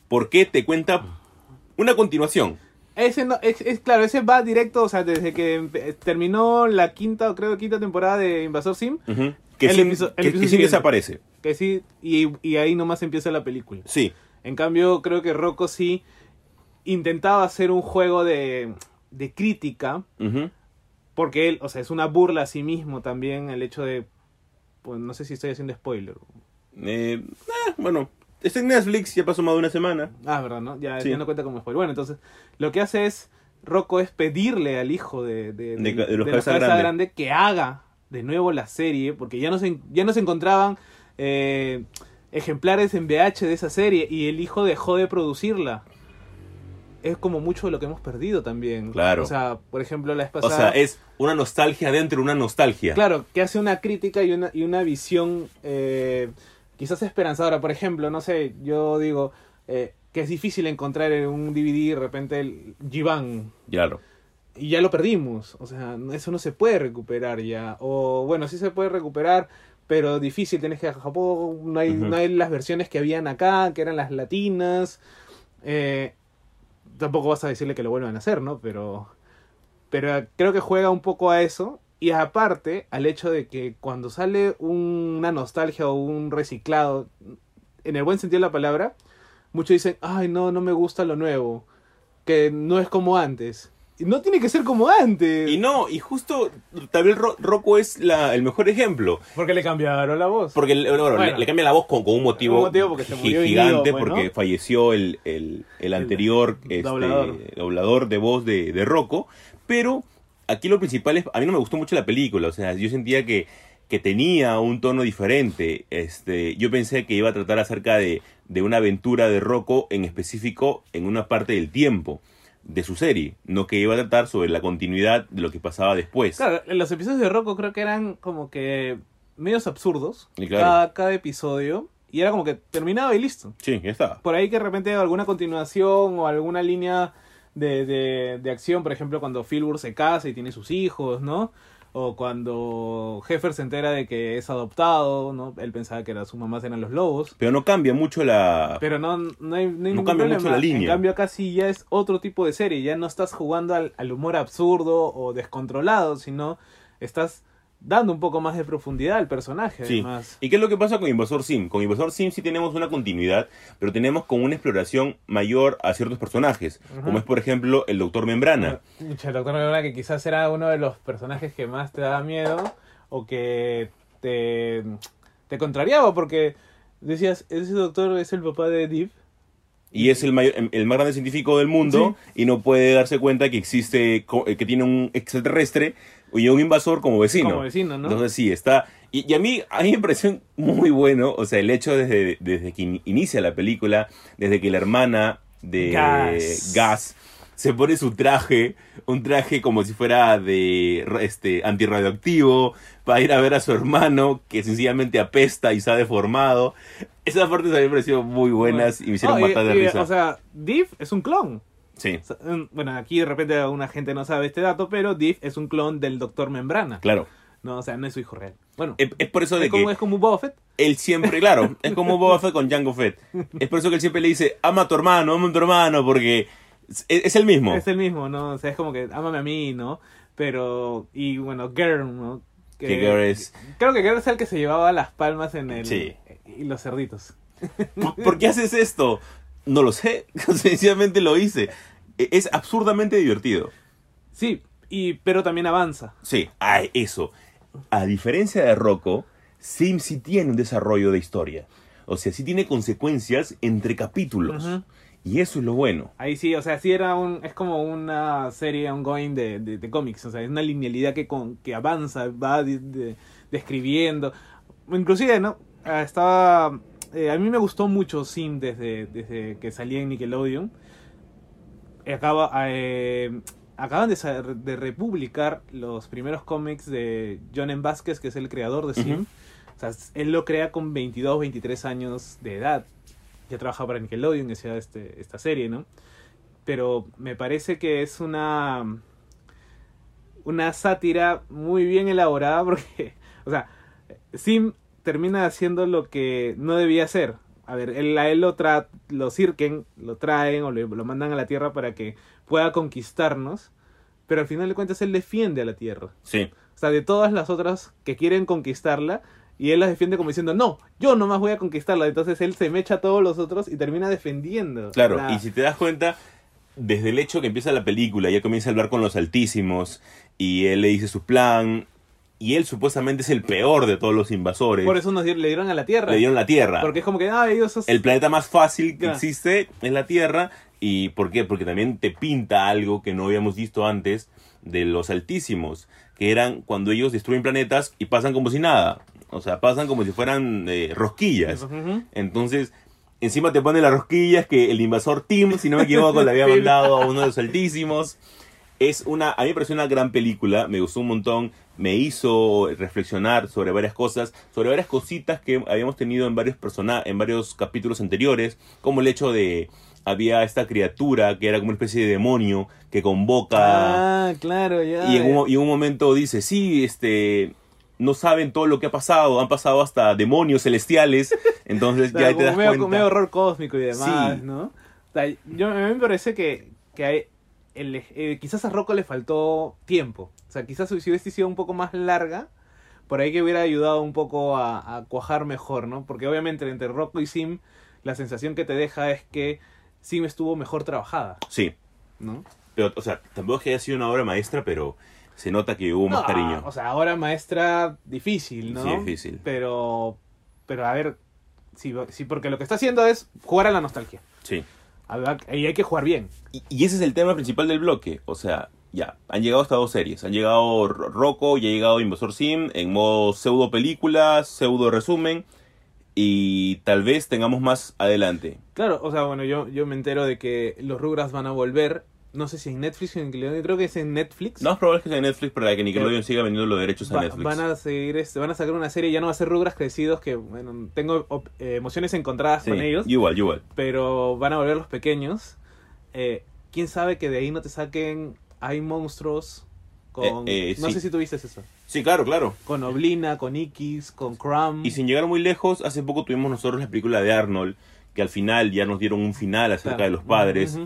Porque te cuenta una continuación. Ese no, es, es- claro, ese va directo, o sea, desde que terminó la quinta, o creo quinta temporada de Invasor Sim. Que, El Sim, episo- el que- episodio que Sim siguiente. desaparece. Que sí, y, y ahí nomás empieza la película. Sí. En cambio, creo que Rocco sí intentaba hacer un juego de, de crítica, porque él, o sea, es una burla a sí mismo también el hecho de, pues no sé si estoy haciendo spoiler. Eh, eh, bueno, está en Netflix, ya pasó más de una semana. Ah, verdad, ¿no? Ya, Sí. ya no cuenta como spoiler. Bueno, entonces, lo que hace es, Rocco es pedirle al hijo de, de, De de- los de Cabeza Cabeza Grande. Grande que haga de nuevo la serie, porque ya no se, ya no se encontraban eh, ejemplares en VH de esa serie y el hijo dejó de producirla. Es como mucho de lo que hemos perdido también. Claro. O sea, por ejemplo, la vez O pasada... sea, es una nostalgia dentro de una nostalgia. Claro, que hace una crítica y una, y una visión eh, quizás esperanzadora. Por ejemplo, no sé, yo digo eh, que es difícil encontrar en un DVD de repente el Jivan Claro. y ya lo perdimos. O sea, eso no se puede recuperar ya. O bueno, sí se puede recuperar, pero difícil. Tienes que ir a Japón, no hay, no hay las versiones que habían acá, que eran las latinas. Eh, tampoco vas a decirle que lo vuelvan a hacer, ¿no? Pero, pero creo que juega un poco a eso. Y aparte, al hecho de que cuando sale un- una nostalgia o un reciclado, en el buen sentido de la palabra, muchos dicen, ay, no, no me gusta lo nuevo, que no es como antes. No tiene que ser como antes. Y no, y justo también Ro- Rocco es la, el mejor ejemplo. Porque le cambiaron la voz. Porque le, bueno, Bueno. le, le cambia la voz con, con un motivo, Un motivo porque se gi- murió gigante, pues, ¿no? porque falleció el, el, el anterior este, doblador. doblador. de voz de, de Rocco. Pero aquí lo principal es, a mí no me gustó mucho la película, o sea, yo sentía que, que tenía un tono diferente. Este, yo pensé que iba a tratar acerca de, de una aventura de Rocco en específico en una parte del tiempo de su serie, no que iba a tratar sobre la continuidad de lo que pasaba después. Claro, los episodios de Rocco creo que eran como que medios absurdos Y claro. cada, cada episodio. Y era como que terminaba y listo. Sí, ya está. Por ahí que de repente alguna continuación o alguna línea de, de, de acción, por ejemplo, cuando Filbur se casa y tiene sus hijos, ¿no? O cuando Heffer se entera de que es adoptado, ¿no? Él pensaba que era, sus mamás eran los lobos. Pero no cambia mucho la... Pero no, no hay, no hay cambia problema. mucho la línea. En cambio, acá sí ya es otro tipo de serie. Ya no estás jugando al, al humor absurdo o descontrolado, sino estás dando un poco más de profundidad al personaje. Sí. Además. ¿Y qué es lo que pasa con Invasor Sim? Con Invasor Sim sí tenemos una continuidad, pero tenemos con una exploración mayor a ciertos personajes, como es por ejemplo el Doctor Membrana. El doctor Membrana que quizás era uno de los personajes que más te daba miedo o que te, te contrariaba porque decías, ese doctor es el papá de Deep. Y es el, mayor, el más grande científico del mundo y no puede darse cuenta que existe, eh, que tiene un extraterrestre y un invasor como vecino. Como vecino, ¿no? Entonces sí, está... Y, y a mí, a mí me pareció muy bueno, o sea, el hecho desde, desde que in- inicia la película, desde que la hermana de Gas. Gas se pone su traje, un traje como si fuera de este antirradioactivo, para ir a ver a su hermano, que sencillamente apesta y se ha deformado. Esas partes a mí me parecieron muy buenas y me hicieron matar de y, risa. O sea, Deep es un clon. Sí, mm, Bueno, aquí de repente alguna gente no sabe este dato, pero Deep es un clon del doctor Membrana. claro. No, o sea, no es su hijo real. Bueno, Es, es por eso de es, como, que es como Boba Fett. él siempre, claro, es como Boba Fett con Jango Fett. Es por eso que él siempre le dice, ama a tu hermano, ama a tu hermano, porque es, es el mismo. Es el mismo, ¿no? O sea, es como que ámame a mí, ¿no? Pero, y bueno, Gern, ¿no? Que Gern es- Creo que Gern es el que se llevaba las palmas en el... Sí. Y los cerditos. ¿Por, por qué haces esto? No lo sé, sencillamente lo hice. E- Es absurdamente divertido. Sí, y, pero también avanza. Sí, ay, eso. A diferencia de Rocco, Sim sí tiene un desarrollo de historia. O sea, sí tiene consecuencias entre capítulos. Y eso es lo bueno. Ahí sí, o sea, sí era un... Es como una serie ongoing de, de, de cómics. O sea, es una linealidad que, con, que avanza, va de- de- describiendo. Inclusive, ¿no? Ah, Estaba... eh, a mí me gustó mucho Sim desde, desde que salía en Nickelodeon. Acaba, eh, acaban de, de republicar los primeros cómics de John M. Vázquez, que es el creador de Sim. O sea, él lo crea con 22, 23 años de edad. Ya trabajaba para Nickelodeon, hacía este, esta serie, ¿no? Pero me parece que es una una sátira muy bien elaborada porque, o sea, Sim termina haciendo lo que no debía hacer. A ver, él, a él lo, tra lo cirquen, lo traen o le- lo mandan a la Tierra para que pueda conquistarnos, pero al final de cuentas él defiende a la Tierra. Sí. O sea, de todas las otras que quieren conquistarla, y él las defiende como diciendo, no, yo nomás voy a conquistarla. Entonces él se mecha a todos los otros y termina defendiendo. Claro, la- y si te das cuenta, desde el hecho que empieza la película, ya comienza a hablar con los altísimos, y él le dice su plan, y él supuestamente es el peor de todos los invasores. Por eso nos di- le dieron a la Tierra. le dieron la Tierra. Porque es como que, ah, ellos... es- El planeta más fácil que existe es la Tierra. ¿Y por qué? Porque también te pinta algo que no habíamos visto antes de los altísimos, que eran cuando ellos destruyen planetas y pasan como si nada. O sea, pasan como si fueran eh, rosquillas. Entonces, encima te ponen las rosquillas que el invasor Tim, si no me equivoco, le había mandado a uno de los altísimos. Es una, a mí me pareció una gran película, me gustó un montón, me hizo reflexionar sobre varias cosas, sobre varias cositas que habíamos tenido en varios persona en varios capítulos anteriores, como el hecho de había esta criatura que era como una especie de demonio que convoca Ah, claro, ya. y en, un, y en un momento dice, sí, este, no saben todo lo que ha pasado, han pasado hasta demonios celestiales, entonces O sea, ya te das medio, cuenta. medio horror cósmico y demás, Sí. ¿no? O sea, yo, a mí me parece que, que hay- el- eh, quizás a Rocco le faltó tiempo. O sea, quizás si hubiese sido un poco más larga, por ahí que hubiera ayudado un poco a, a cuajar mejor, ¿no? Porque obviamente entre Rocco y Sim, la sensación que te deja es que Sim estuvo mejor trabajada, Sí, ¿no? pero, o sea, tampoco es que haya sido una obra maestra, pero se nota que hubo más cariño. O sea, ahora maestra difícil, ¿no? Sí, difícil. Pero, pero a ver, sí, sí, porque lo que está haciendo es jugar a la nostalgia. Sí. Y hay que jugar bien. Y, y ese es el tema principal del bloque. O sea, ya, han llegado estas dos series. Han llegado Ro- Rocco y ha llegado Invasor Sim en modo pseudo película, pseudo resumen. Y tal vez tengamos más adelante. Claro, o sea, bueno, yo, yo me entero de que los Rugrats van a volver, no sé si en Netflix o en Nickelodeon, creo que es en Netflix. No es probable que sea en Netflix para que Nickelodeon siga vendiendo los derechos a Netflix. van a seguir este, van a sacar una serie ya no va a ser Rugras crecidos que bueno tengo eh, emociones encontradas Sí, con ellos igual, igual. pero van a volver los pequeños Eh, quién sabe que de ahí no te saquen hay monstruos con Eh, no sí. sé si tuviste eso Sí, claro, claro. con Oblina con Ikis con Crumb Y sin llegar muy lejos, hace poco tuvimos nosotros la película de Arnold, que al final ya nos dieron un final acerca Claro. de los padres.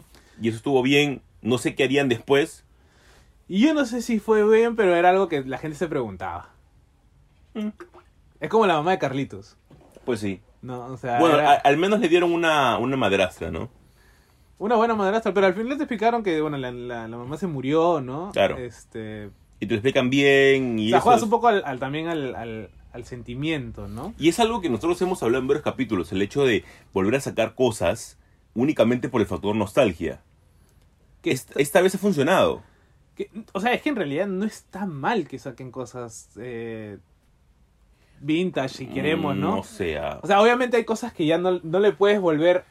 Y eso estuvo bien. No sé qué harían después. y yo no sé si fue bien pero era algo que la gente se preguntaba Mm. es como la mamá de Carlitos Pues sí. no o sea Bueno, era- a- al menos le dieron una, una madrastra, ¿no? Una buena madrastra, pero al final te explicaron que bueno, la, la- la mamá se murió, ¿no? Claro. Este, Y te lo explican bien. Y o sea, eso juegas es- un poco al, al- también al, al, al sentimiento, ¿no? Y es algo que nosotros hemos hablado en varios capítulos, el hecho de volver a sacar cosas únicamente por el factor nostalgia. Que esta vez ha funcionado. que- o sea, es que en realidad no está mal que saquen cosas eh, vintage si queremos, Mm, ¿no? No sea. O sea, obviamente hay cosas que ya no, no le puedes volver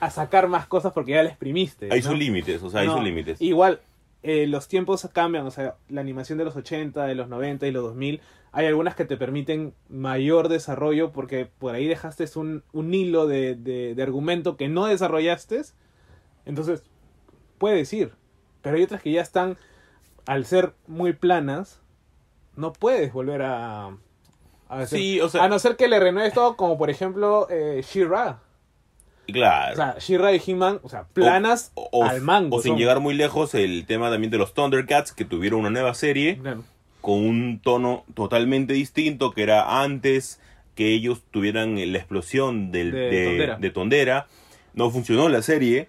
a sacar más cosas porque ya le exprimiste. hay ¿no? sus límites, o sea, hay No, sus límites. Igual, eh, los tiempos cambian, o sea, la animación de los 80, de los 90 y los 2000, hay algunas que te permiten mayor desarrollo porque por ahí dejaste un, un hilo de, de- de argumento que no desarrollaste, entonces puedes ir, pero hay otras que ya están, al ser muy planas, no puedes volver a... a hacer- Sí, o sea- a no ser que le renueves todo, como por ejemplo eh, She-Ra. Claro. O sea, She-Ra y He-Man, o sea, planas O- o- al mango. O sin son. llegar muy lejos, el tema también de los Thundercats, que tuvieron una nueva serie Claro. con un tono totalmente distinto, que era antes que ellos tuvieran la explosión del, De de, Tondera. de Tondera. No funcionó la serie.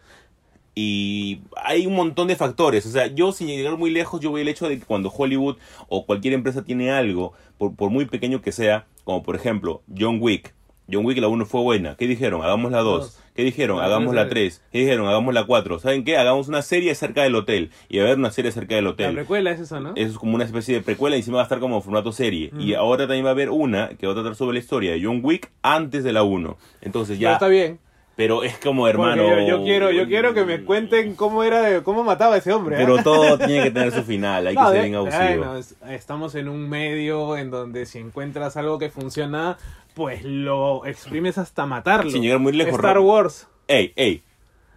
Y hay un montón de factores. O sea, yo sin llegar muy lejos, yo voy el hecho de que cuando Hollywood o cualquier empresa tiene algo, por, por muy pequeño que sea, como por ejemplo John Wick. John Wick la 1 fue buena. ¿Qué dijeron? Hagamos la 2. Dos. ¿Qué dijeron? La Hagamos la la 3. ¿Qué dijeron? Hagamos la 4. ¿Saben qué? Hagamos una serie acerca del hotel. Y va a haber una serie acerca del La hotel. precuela es eso, ¿no? Eso es como una especie de precuela y encima va a estar como formato serie. Y ahora también va a haber una que va a tratar sobre la historia de John Wick antes de la 1. Entonces Pero ya... está bien. Pero es como hermano... yo, yo quiero, yo quiero que me cuenten cómo era, cómo mataba a ese hombre. ¿eh? Pero todo tiene que tener su final, hay No, que ser bien abusivo. estamos en un medio en donde si encuentras algo que funciona, pues lo exprimes hasta matarlo. Sin llegar muy lejos, Star Wars. ¡Ey, ey!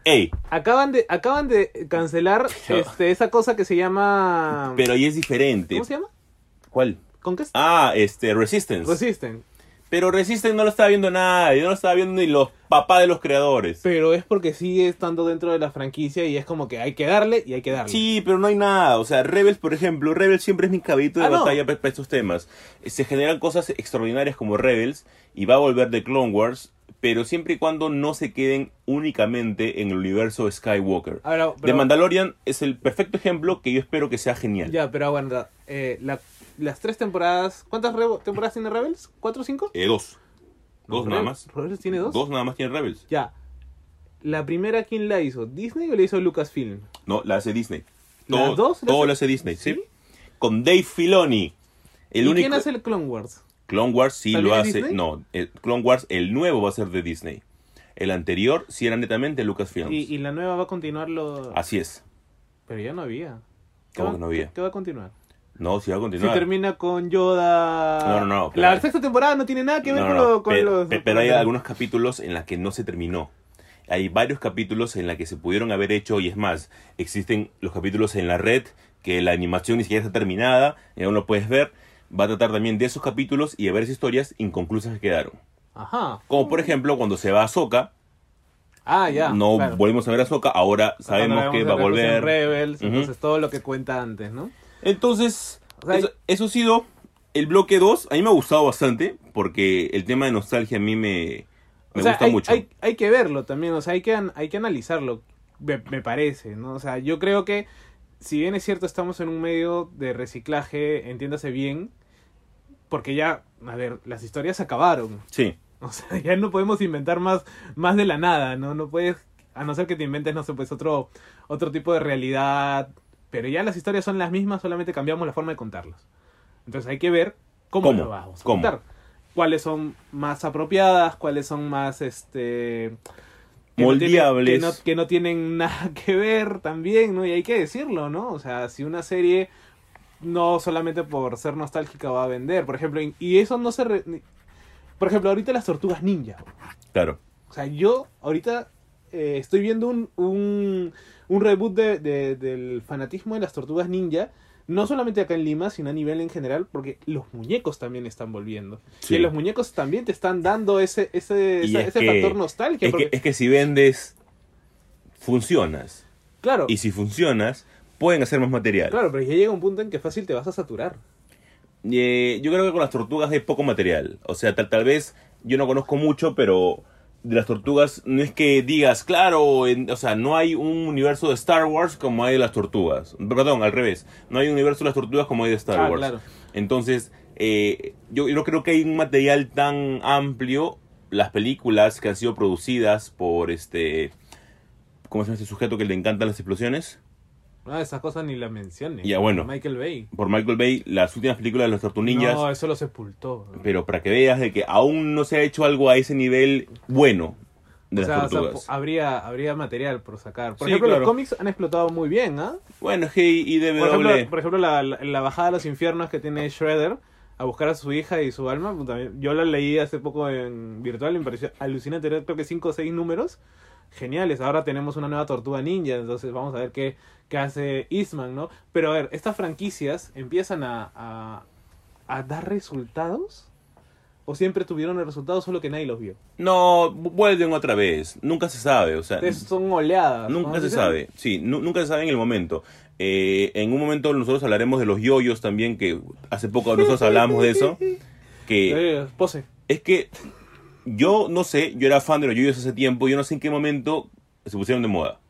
¡Ey! Acaban de, acaban de cancelar Pero- este, esa cosa que se llama. Pero ahí es diferente. ¿Cómo se llama? ¿Cuál? Conquest. Ah, este, Resistance. Resisten. Pero Resistance no lo estaba viendo nadie, no lo estaba viendo ni los papás de los creadores. Pero es porque sigue estando dentro de la franquicia y es como que hay que darle y hay que darle. Sí, pero no hay nada. O sea, Rebels, por ejemplo, Rebels siempre es mi caballito de Ah, batalla para, para estos temas. Se generan cosas extraordinarias como Rebels y va a volver de Clone Wars, pero siempre y cuando no se queden únicamente en el universo Skywalker. Ahora, The Mandalorian es el perfecto ejemplo que yo espero que sea genial. Ya, pero aguanta. Eh, la- las tres temporadas. ¿Cuántas temporadas tiene Rebels? ¿Cuatro o cinco? Eh, dos. Dos No, nada Rebels- más. ¿Rebels tiene dos? Dos nada más tiene Rebels. Ya. ¿La primera quién la hizo? ¿Disney o la hizo Lucasfilm? No, la hace Disney. ¿Las Todo, dos? todo ¿Las- lo hace Disney, ¿sí? ¿Sí? Con Dave Filoni. El ¿Y único... quién hace el Clone Wars? Clone Wars sí ¿También lo hace. Disney? No, el Clone Wars, el nuevo va a ser de Disney. El anterior sí era netamente Lucasfilms. Y, y la nueva va a continuar lo... Así es. Pero ya no había. ¿Qué ¿Cómo va- que no había? ¿Qué, qué va a continuar? No, sí va a Si continuar. termina con Yoda... No, no, no, pero- La sexta temporada no tiene nada que ver No, con, no, no, lo- con pero, los... pe- pero hay algunos capítulos en los que no se terminó. Hay varios capítulos en los que se pudieron haber hecho y es más, existen los capítulos en la red que la animación ni siquiera está terminada y aún lo puedes ver. Va a tratar también de esos capítulos y de ver esas historias inconclusas que quedaron. Ajá. Como por ejemplo cuando se va a Soka, Ah, ya. no claro. volvemos a ver a Soka, ahora sabemos que va a volver. Rebels, Ujú. entonces todo lo que cuenta antes, ¿no? Entonces, eso, eso ha sido el bloque 2. A mí me ha gustado bastante porque el tema de nostalgia a mí me, me O sea, gusta hay, mucho. Hay, hay que verlo también, o sea, hay que, hay que analizarlo, me, me parece, ¿no? O sea, yo creo que, si bien es cierto, estamos en un medio de reciclaje, entiéndase bien, porque ya, a ver, las historias se acabaron. Sí, O sea, ya no podemos inventar más, más de la nada, ¿no? No puedes, a no ser que te inventes, no sé, pues otro, otro tipo de realidad. Pero ya las historias son las mismas, solamente cambiamos la forma de contarlas. Entonces hay que ver cómo, ¿Cómo? lo vamos a ¿Cómo? contar. Cuáles son más apropiadas, cuáles son más, este... que no tienen- moldeables. que, no, que no tienen nada que ver también, ¿no? Y hay que decirlo, ¿no? O sea, si una serie no solamente por ser nostálgica va a vender, por ejemplo, y- eso no se... re- por ejemplo, ahorita las tortugas ninja. Claro. O sea, yo ahorita eh, estoy viendo un, un, un reboot de, de- del fanatismo de las tortugas ninja. No solamente acá en Lima, sino a nivel en general, porque los muñecos también están volviendo. Sí. Y los muñecos también te están dando ese, ese, Y esa- es ese que- factor nostalgia. Es que, es que si vendes, funcionas. claro, Y si funcionas, pueden hacer más material. claro, pero ya llega un punto en que fácil te vas a saturar. Eh, yo creo que con las tortugas hay poco material. O sea, tal, tal vez yo no conozco mucho, pero de las tortugas no es que digas, claro, en- o sea, no hay un universo de Star Wars como hay de las tortugas. Perdón, al revés. No hay un universo de las tortugas como hay de Star Ah, Wars. claro. Entonces, eh, yo, yo no creo que hay un material tan amplio. Las películas que han sido producidas por este... ¿Cómo se llama este sujeto que le encantan las explosiones? Ah, esas cosas ni las menciones. Ya, bueno. Michael Bay. Por Michael Bay, las últimas películas de los Tortunillas. No, eso lo sepultó. Pero para que veas de que aún no se ha hecho algo a ese nivel bueno de O sea, las o sea, tortugas. po- habría, habría material por sacar. Por Sí, ejemplo, claro. los cómics han explotado muy bien, ¿ah? Bueno, es que IDW... Por ejemplo, por ejemplo la, la- la bajada a los infiernos que tiene Shredder a buscar a su hija y su alma. puta, Yo la leí hace poco en virtual y me pareció alucinante. Creo que 5 o 6 números geniales. Ahora tenemos una nueva tortuga ninja. Entonces vamos a ver qué, qué hace Eastman, ¿no? Pero a ver, estas franquicias empiezan a, a, a dar resultados. ¿O siempre tuvieron el resultado solo que nadie los vio? No, vu- vuelven otra vez. Nunca se sabe, o sea... Entonces son oleadas. Nunca se Dicen, sabe, sí, nu- nunca se sabe en el momento. Eh, en un momento nosotros hablaremos de los yoyos también, que hace poco nosotros hablábamos de eso. Que eh, Pose. es que yo no sé, yo era fan de los yoyos hace tiempo, yo no sé en qué momento se pusieron de moda.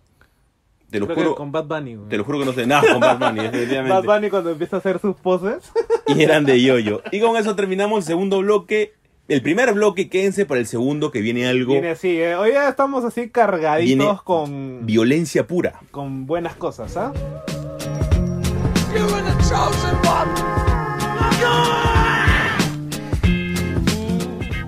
Te lo Creo que juro, con Bad Bunny. güey. te lo juro que no sé nada con Bad Bunny, Bad definitivamente. Bunny cuando empieza a hacer sus poses. Y eran de yoyo. Y con eso terminamos el segundo bloque. El primer bloque, quédense para el segundo que viene algo Viene así, eh. hoy ya estamos así cargaditos Viene con, violencia pura. con buenas cosas, ¿ah?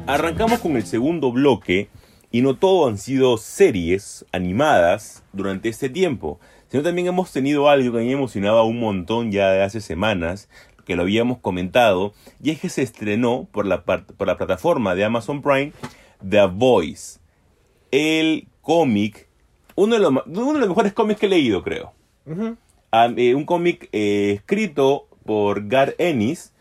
Arrancamos con el segundo bloque y no todo han sido series animadas durante este tiempo, sino también hemos tenido algo que a mí me emocionaba un montón ya de hace semanas, que lo habíamos comentado, y es que se estrenó por la, por la plataforma de Amazon Prime The Voice, el cómic, uno de, los, ma- uno de los mejores cómics que he leído, creo. Ah, eh, un cómic eh, escrito por Gar Ennis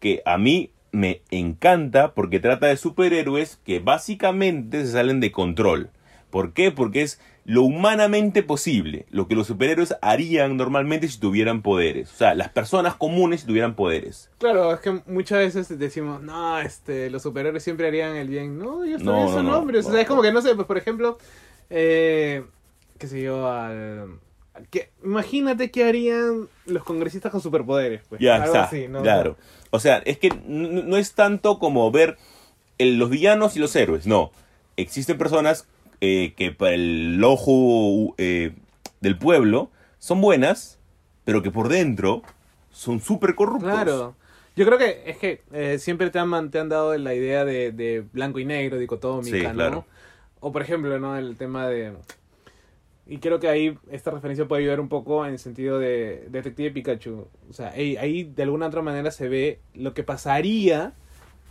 que a mí me encanta porque trata de superhéroes que básicamente se salen de control. ¿Por qué? Porque es lo humanamente posible, lo que los superhéroes harían normalmente si tuvieran poderes. O sea, las personas comunes si tuvieran poderes. Claro, es que muchas veces decimos, no, este, los superhéroes siempre harían el bien. No, ellos también no, son no, hombres. o sea, es como que, no sé, pues por ejemplo, eh, qué sé yo, al... Que, imagínate qué harían los congresistas con superpoderes. Pues, Ya algo está, así, ¿no? claro. O sea, es que no es tanto como ver el- los villanos y los héroes, no. Existen personas eh, que para el ojo eh, del pueblo son buenas, pero que por dentro son súper corruptos. Claro. Yo creo que es que eh, siempre te han, te han dado la idea de, de blanco y negro, dicotómica, Sí, ¿no? O por ejemplo, ¿no? El tema de... Y creo que ahí esta referencia puede ayudar un poco en el sentido de Detective Pikachu. O sea, ahí, ahí de alguna otra manera se ve lo que pasaría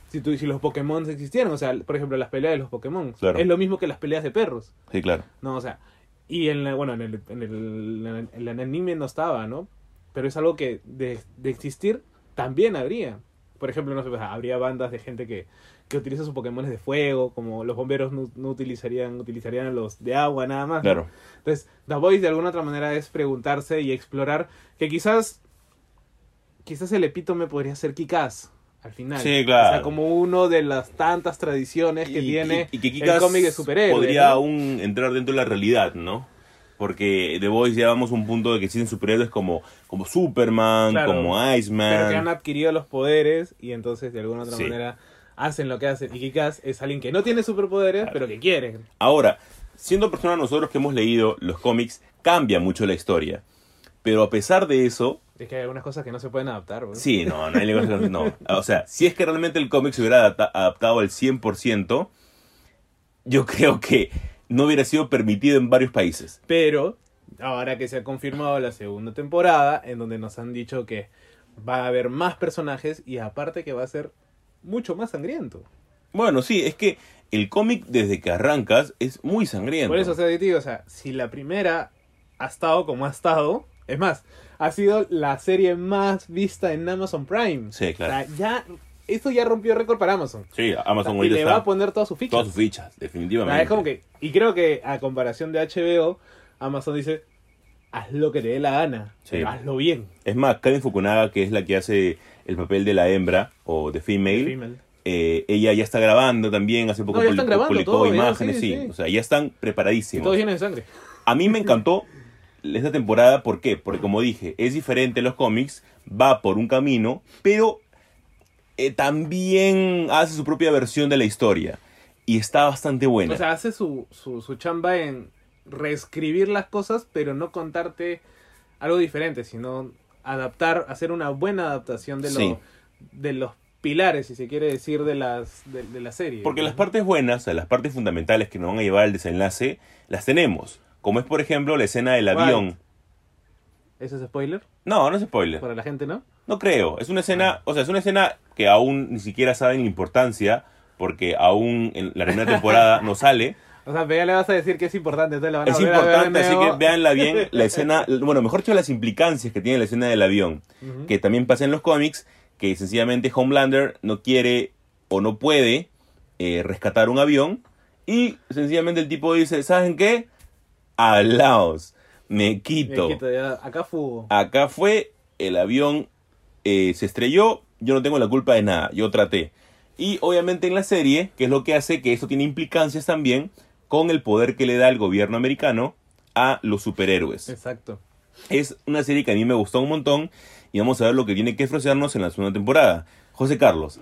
si, tú, si los Pokémon existieran. O sea, por ejemplo, las peleas de los Pokémon. Claro. Es lo mismo que las peleas de perros. Sí, claro. No, o sea, y en la, bueno, en el, en el, en el anime no estaba, ¿no? Pero es algo que de, de existir también habría. Por ejemplo, no sé, habría bandas de gente que, que utiliza sus Pokémon de fuego, como los bomberos no, no utilizarían, utilizarían a los de agua nada más. ¿no? Claro. Entonces, The Voice de alguna otra manera es preguntarse y explorar que quizás, quizás el epítome podría ser Kikaz al final. Sí, claro. O sea, como uno de las tantas tradiciones que Y- tiene y- y que el Kikas cómic de superhéroes. Podría ¿no? aún entrar dentro de la realidad, ¿no? Porque The Voice ya vamos a un punto de que existen superhéroes como, como Superman, Claro. como pero Iceman. que han adquirido los poderes y entonces de alguna otra Sí. manera hacen lo que hacen. Y Kikas es alguien que no tiene superpoderes, Claro. pero que quiere. Ahora, siendo personas nosotros que hemos leído los cómics, cambia mucho la historia. Pero a pesar de eso, Es que hay algunas cosas que no se pueden adaptar. güey. sí, no, no hay ninguna- no. O sea, si es que realmente el cómic se hubiera adapta- adaptado al 100%, yo creo que no hubiera sido permitido en varios países. Pero ahora que se ha confirmado la segunda temporada, en donde nos han dicho que va a haber más personajes y aparte que va a ser mucho más sangriento. Bueno, sí, es que el cómic desde que arrancas es muy sangriento. Por eso, o sea, te digo, o sea, si la primera ha estado como ha estado, es más, ha sido la serie más vista en Amazon Prime. Sí, claro. O sea, ya, esto ya rompió récord para Amazon. Sí, O sea, Amazon y ahorita le va a poner todas sus fichas. todas sus fichas, O definitivamente. sea, es como que, y creo que a comparación de HBO, Amazon dice, haz lo que te dé la gana, Sí. pero hazlo bien. Es más, Karen Fukunaga, que es la que hace el papel de la hembra o de female, Female. eh, ella ya está grabando también, hace poco No, publicó todo, ya, imágenes, sí, sí, sí. o sea, ya están Y preparadísimos. todos llenos de sangre. A mí me encantó esta temporada, ¿por qué? Porque como dije, es diferente a los cómics, va por un camino, pero eh, también hace su propia versión de la historia. Y está bastante buena. O sea, hace su, su, su chamba en reescribir las cosas, pero no contarte algo diferente, sino adaptar, hacer una buena adaptación de, lo- Sí. de los pilares, si se quiere decir, de, las, de, de la serie. Porque las partes buenas, las partes fundamentales que nos van a llevar al desenlace, las tenemos. Como es, por ejemplo, la escena del avión. ¿Eso es spoiler? No, no es spoiler. Para la gente, ¿no? No creo. Es una escena, o sea, es una escena que aún ni siquiera saben la importancia, porque aún en la primera temporada no sale. O sea, pero ya le vas a decir que es importante, entonces la van a Es importante, así que véanla bien. La escena, bueno, mejor dicho, las implicancias que tiene la escena del avión, que también pasa en los cómics, que sencillamente Homelander no quiere o no puede eh, rescatar un avión, y sencillamente el tipo dice, ¿saben qué? Alaos, me Me quito. quito ya. Acá fugo. Acá fue, el avión eh, se estrelló, yo no tengo la culpa de nada, yo traté. Y obviamente en la serie, que es lo que hace que esto tiene implicancias también con el poder que le da el gobierno americano a los superhéroes. Exacto. Es una serie que a mí me gustó un montón y vamos a ver lo que tiene que ofrecernos en la segunda temporada. José Carlos,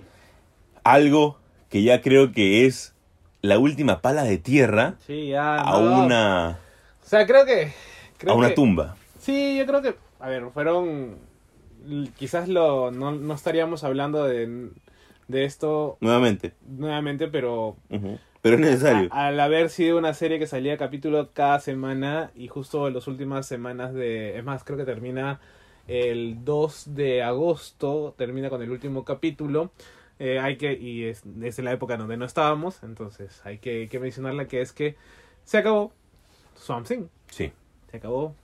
algo que ya creo que es la última pala de tierra Sí, ya. a no. una, O sea, creo que. creo a una que- tumba. Sí, yo creo que, a ver, fueron, quizás lo, no, no estaríamos hablando de, de esto Nuevamente. nuevamente, pero. Pero es necesario. a- al haber sido una serie que salía capítulo cada semana y justo en las últimas semanas de, es más, creo que termina el 2 de agosto, termina con el último capítulo. eh, hay que, y es, es en la época donde no estábamos, entonces hay que, que mencionarla que es que se acabó Swamp Thing Sí. se acabó.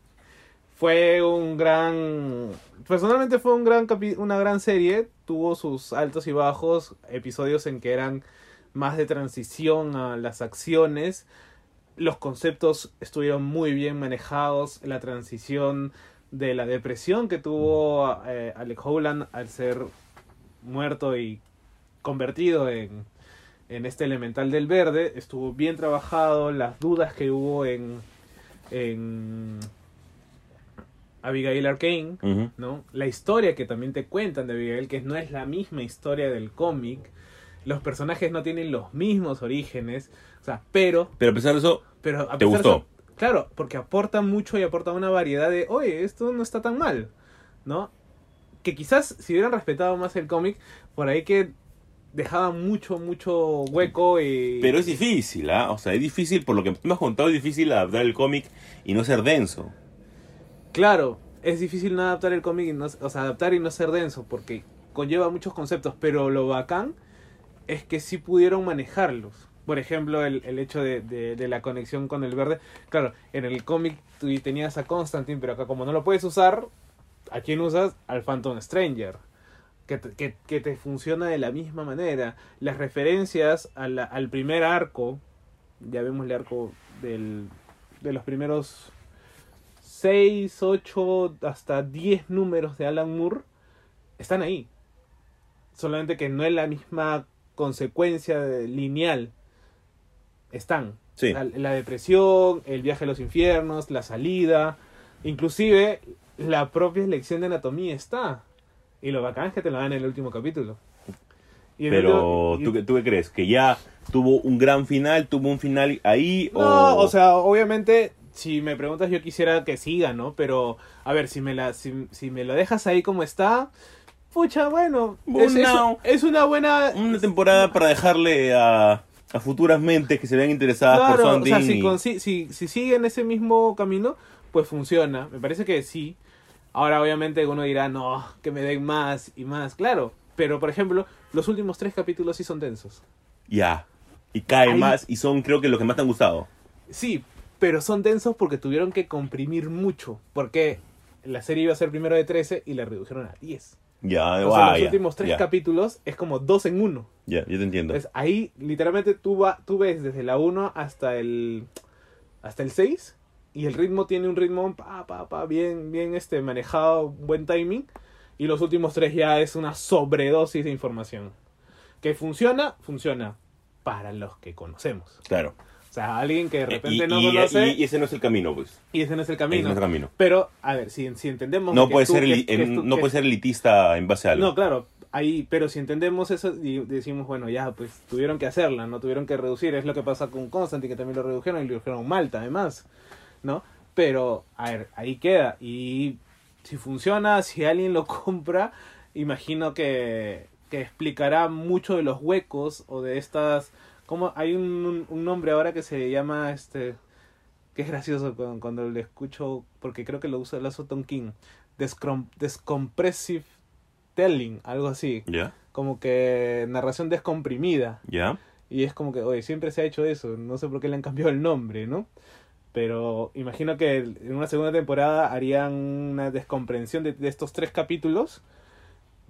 Fue un gran. Personalmente fue un gran capi- una gran serie. Tuvo sus altos y bajos. Episodios en que eran más de transición a las acciones. Los conceptos estuvieron muy bien manejados. La transición de la depresión que tuvo eh, Alec Howland al ser muerto y convertido en, en este elemental del verde estuvo bien trabajado. Las dudas que hubo en, en Abigail Arcane, Ujú. ¿no? La historia que también te cuentan de Abigail, que no es la misma historia del cómic. Los personajes no tienen los mismos orígenes. O sea, pero. Pero a pesar de eso, pero a ¿Te gustó? de eso- claro, porque aporta mucho y aporta una variedad de. Oye, esto no está tan mal. ¿No? Que quizás si hubieran respetado más el cómic, por ahí que dejaban mucho, mucho hueco y. pero es difícil, ¿ah? O sea, es difícil, por lo que me has contado, es difícil adaptar el cómic y no ser denso. Claro, es difícil no adaptar el cómic, y no- o sea, adaptar y no ser denso, porque conlleva muchos conceptos, pero lo bacán es que sí pudieron manejarlos. Por ejemplo, el, el hecho de, de- la conexión con el verde. Claro, en el cómic tú tenías a Constantine, pero acá como no lo puedes usar, ¿a quién usas? Al Phantom Stranger. Que te, que- que te funciona de la misma manera. Las referencias al primer arco, ya vemos el arco del, de los primeros 6, 8, hasta 10 números de Alan Moore están ahí. Solamente que no es la misma consecuencia lineal. Están. Sí. La, la depresión, el viaje a los infiernos, la salida, inclusive la propia lección de anatomía está. Y lo bacán es que te lo dan en el último capítulo. Y Pero, último- y- ¿tú, qué- ¿tú qué crees? ¿Que ya tuvo un gran final? ¿Tuvo un final ahí? No, o sea, obviamente, si me preguntas, yo quisiera que siga, ¿no? Pero, a ver, si me la, si, si me lo dejas ahí como está, pucha, bueno, es, es- Una- es una buena... Una temporada para dejarle a, a futuras mentes que se vean interesadas por Claro, o sea, si, con- si, si, si siguen ese mismo camino, pues funciona. Me parece que sí. Ahora, obviamente, uno dirá, no, que me den más y más. Claro, pero por ejemplo, los últimos tres capítulos sí son densos. Ya. Y cae Ahí- más y son creo que los que más te han gustado. Sí, pero son densos porque tuvieron que comprimir mucho. Porque la serie iba a ser primero de 13 y la redujeron a 10. Ya, sea, guau, los ya, últimos tres ya, capítulos es como dos en uno. Ya, yo te entiendo. Entonces, ahí literalmente tú, va, tú ves desde la 1 hasta el hasta el 6 y el ritmo tiene un ritmo pa, pa, pa, bien, bien este, manejado, buen timing. Y los últimos tres ya es una sobredosis de información. Que funciona, funciona para los que conocemos. Claro. Sea, alguien que de Eh, repente y, no y- conoce y- y ese no es el camino, pues. y ese no es el Ese camino. no es el camino. Pero, a ver, si, si entendemos... No que puede tú- ser que- eli- que tú- no puede ser elitista en base a algo. no, claro, ahí, pero si entendemos eso y decimos, bueno, ya, pues tuvieron que hacerla, no tuvieron que reducir, es lo que pasa con Constantine, que también lo redujeron y lo redujeron Malta, además, ¿no? Pero, a ver, ahí queda, y si funciona, si alguien lo compra, imagino que, que explicará mucho de los huecos o de estas, como hay un, un nombre ahora que se llama, este, que es gracioso cuando, cuando le escucho, porque creo que lo usa, King, Descrom- Descompressive telling, algo así, como que narración descomprimida. Y es como que, oye, siempre se ha hecho eso, no sé por qué le han cambiado el nombre, ¿no? Pero imagino que en una segunda temporada harían una descomprensión de, de estos tres capítulos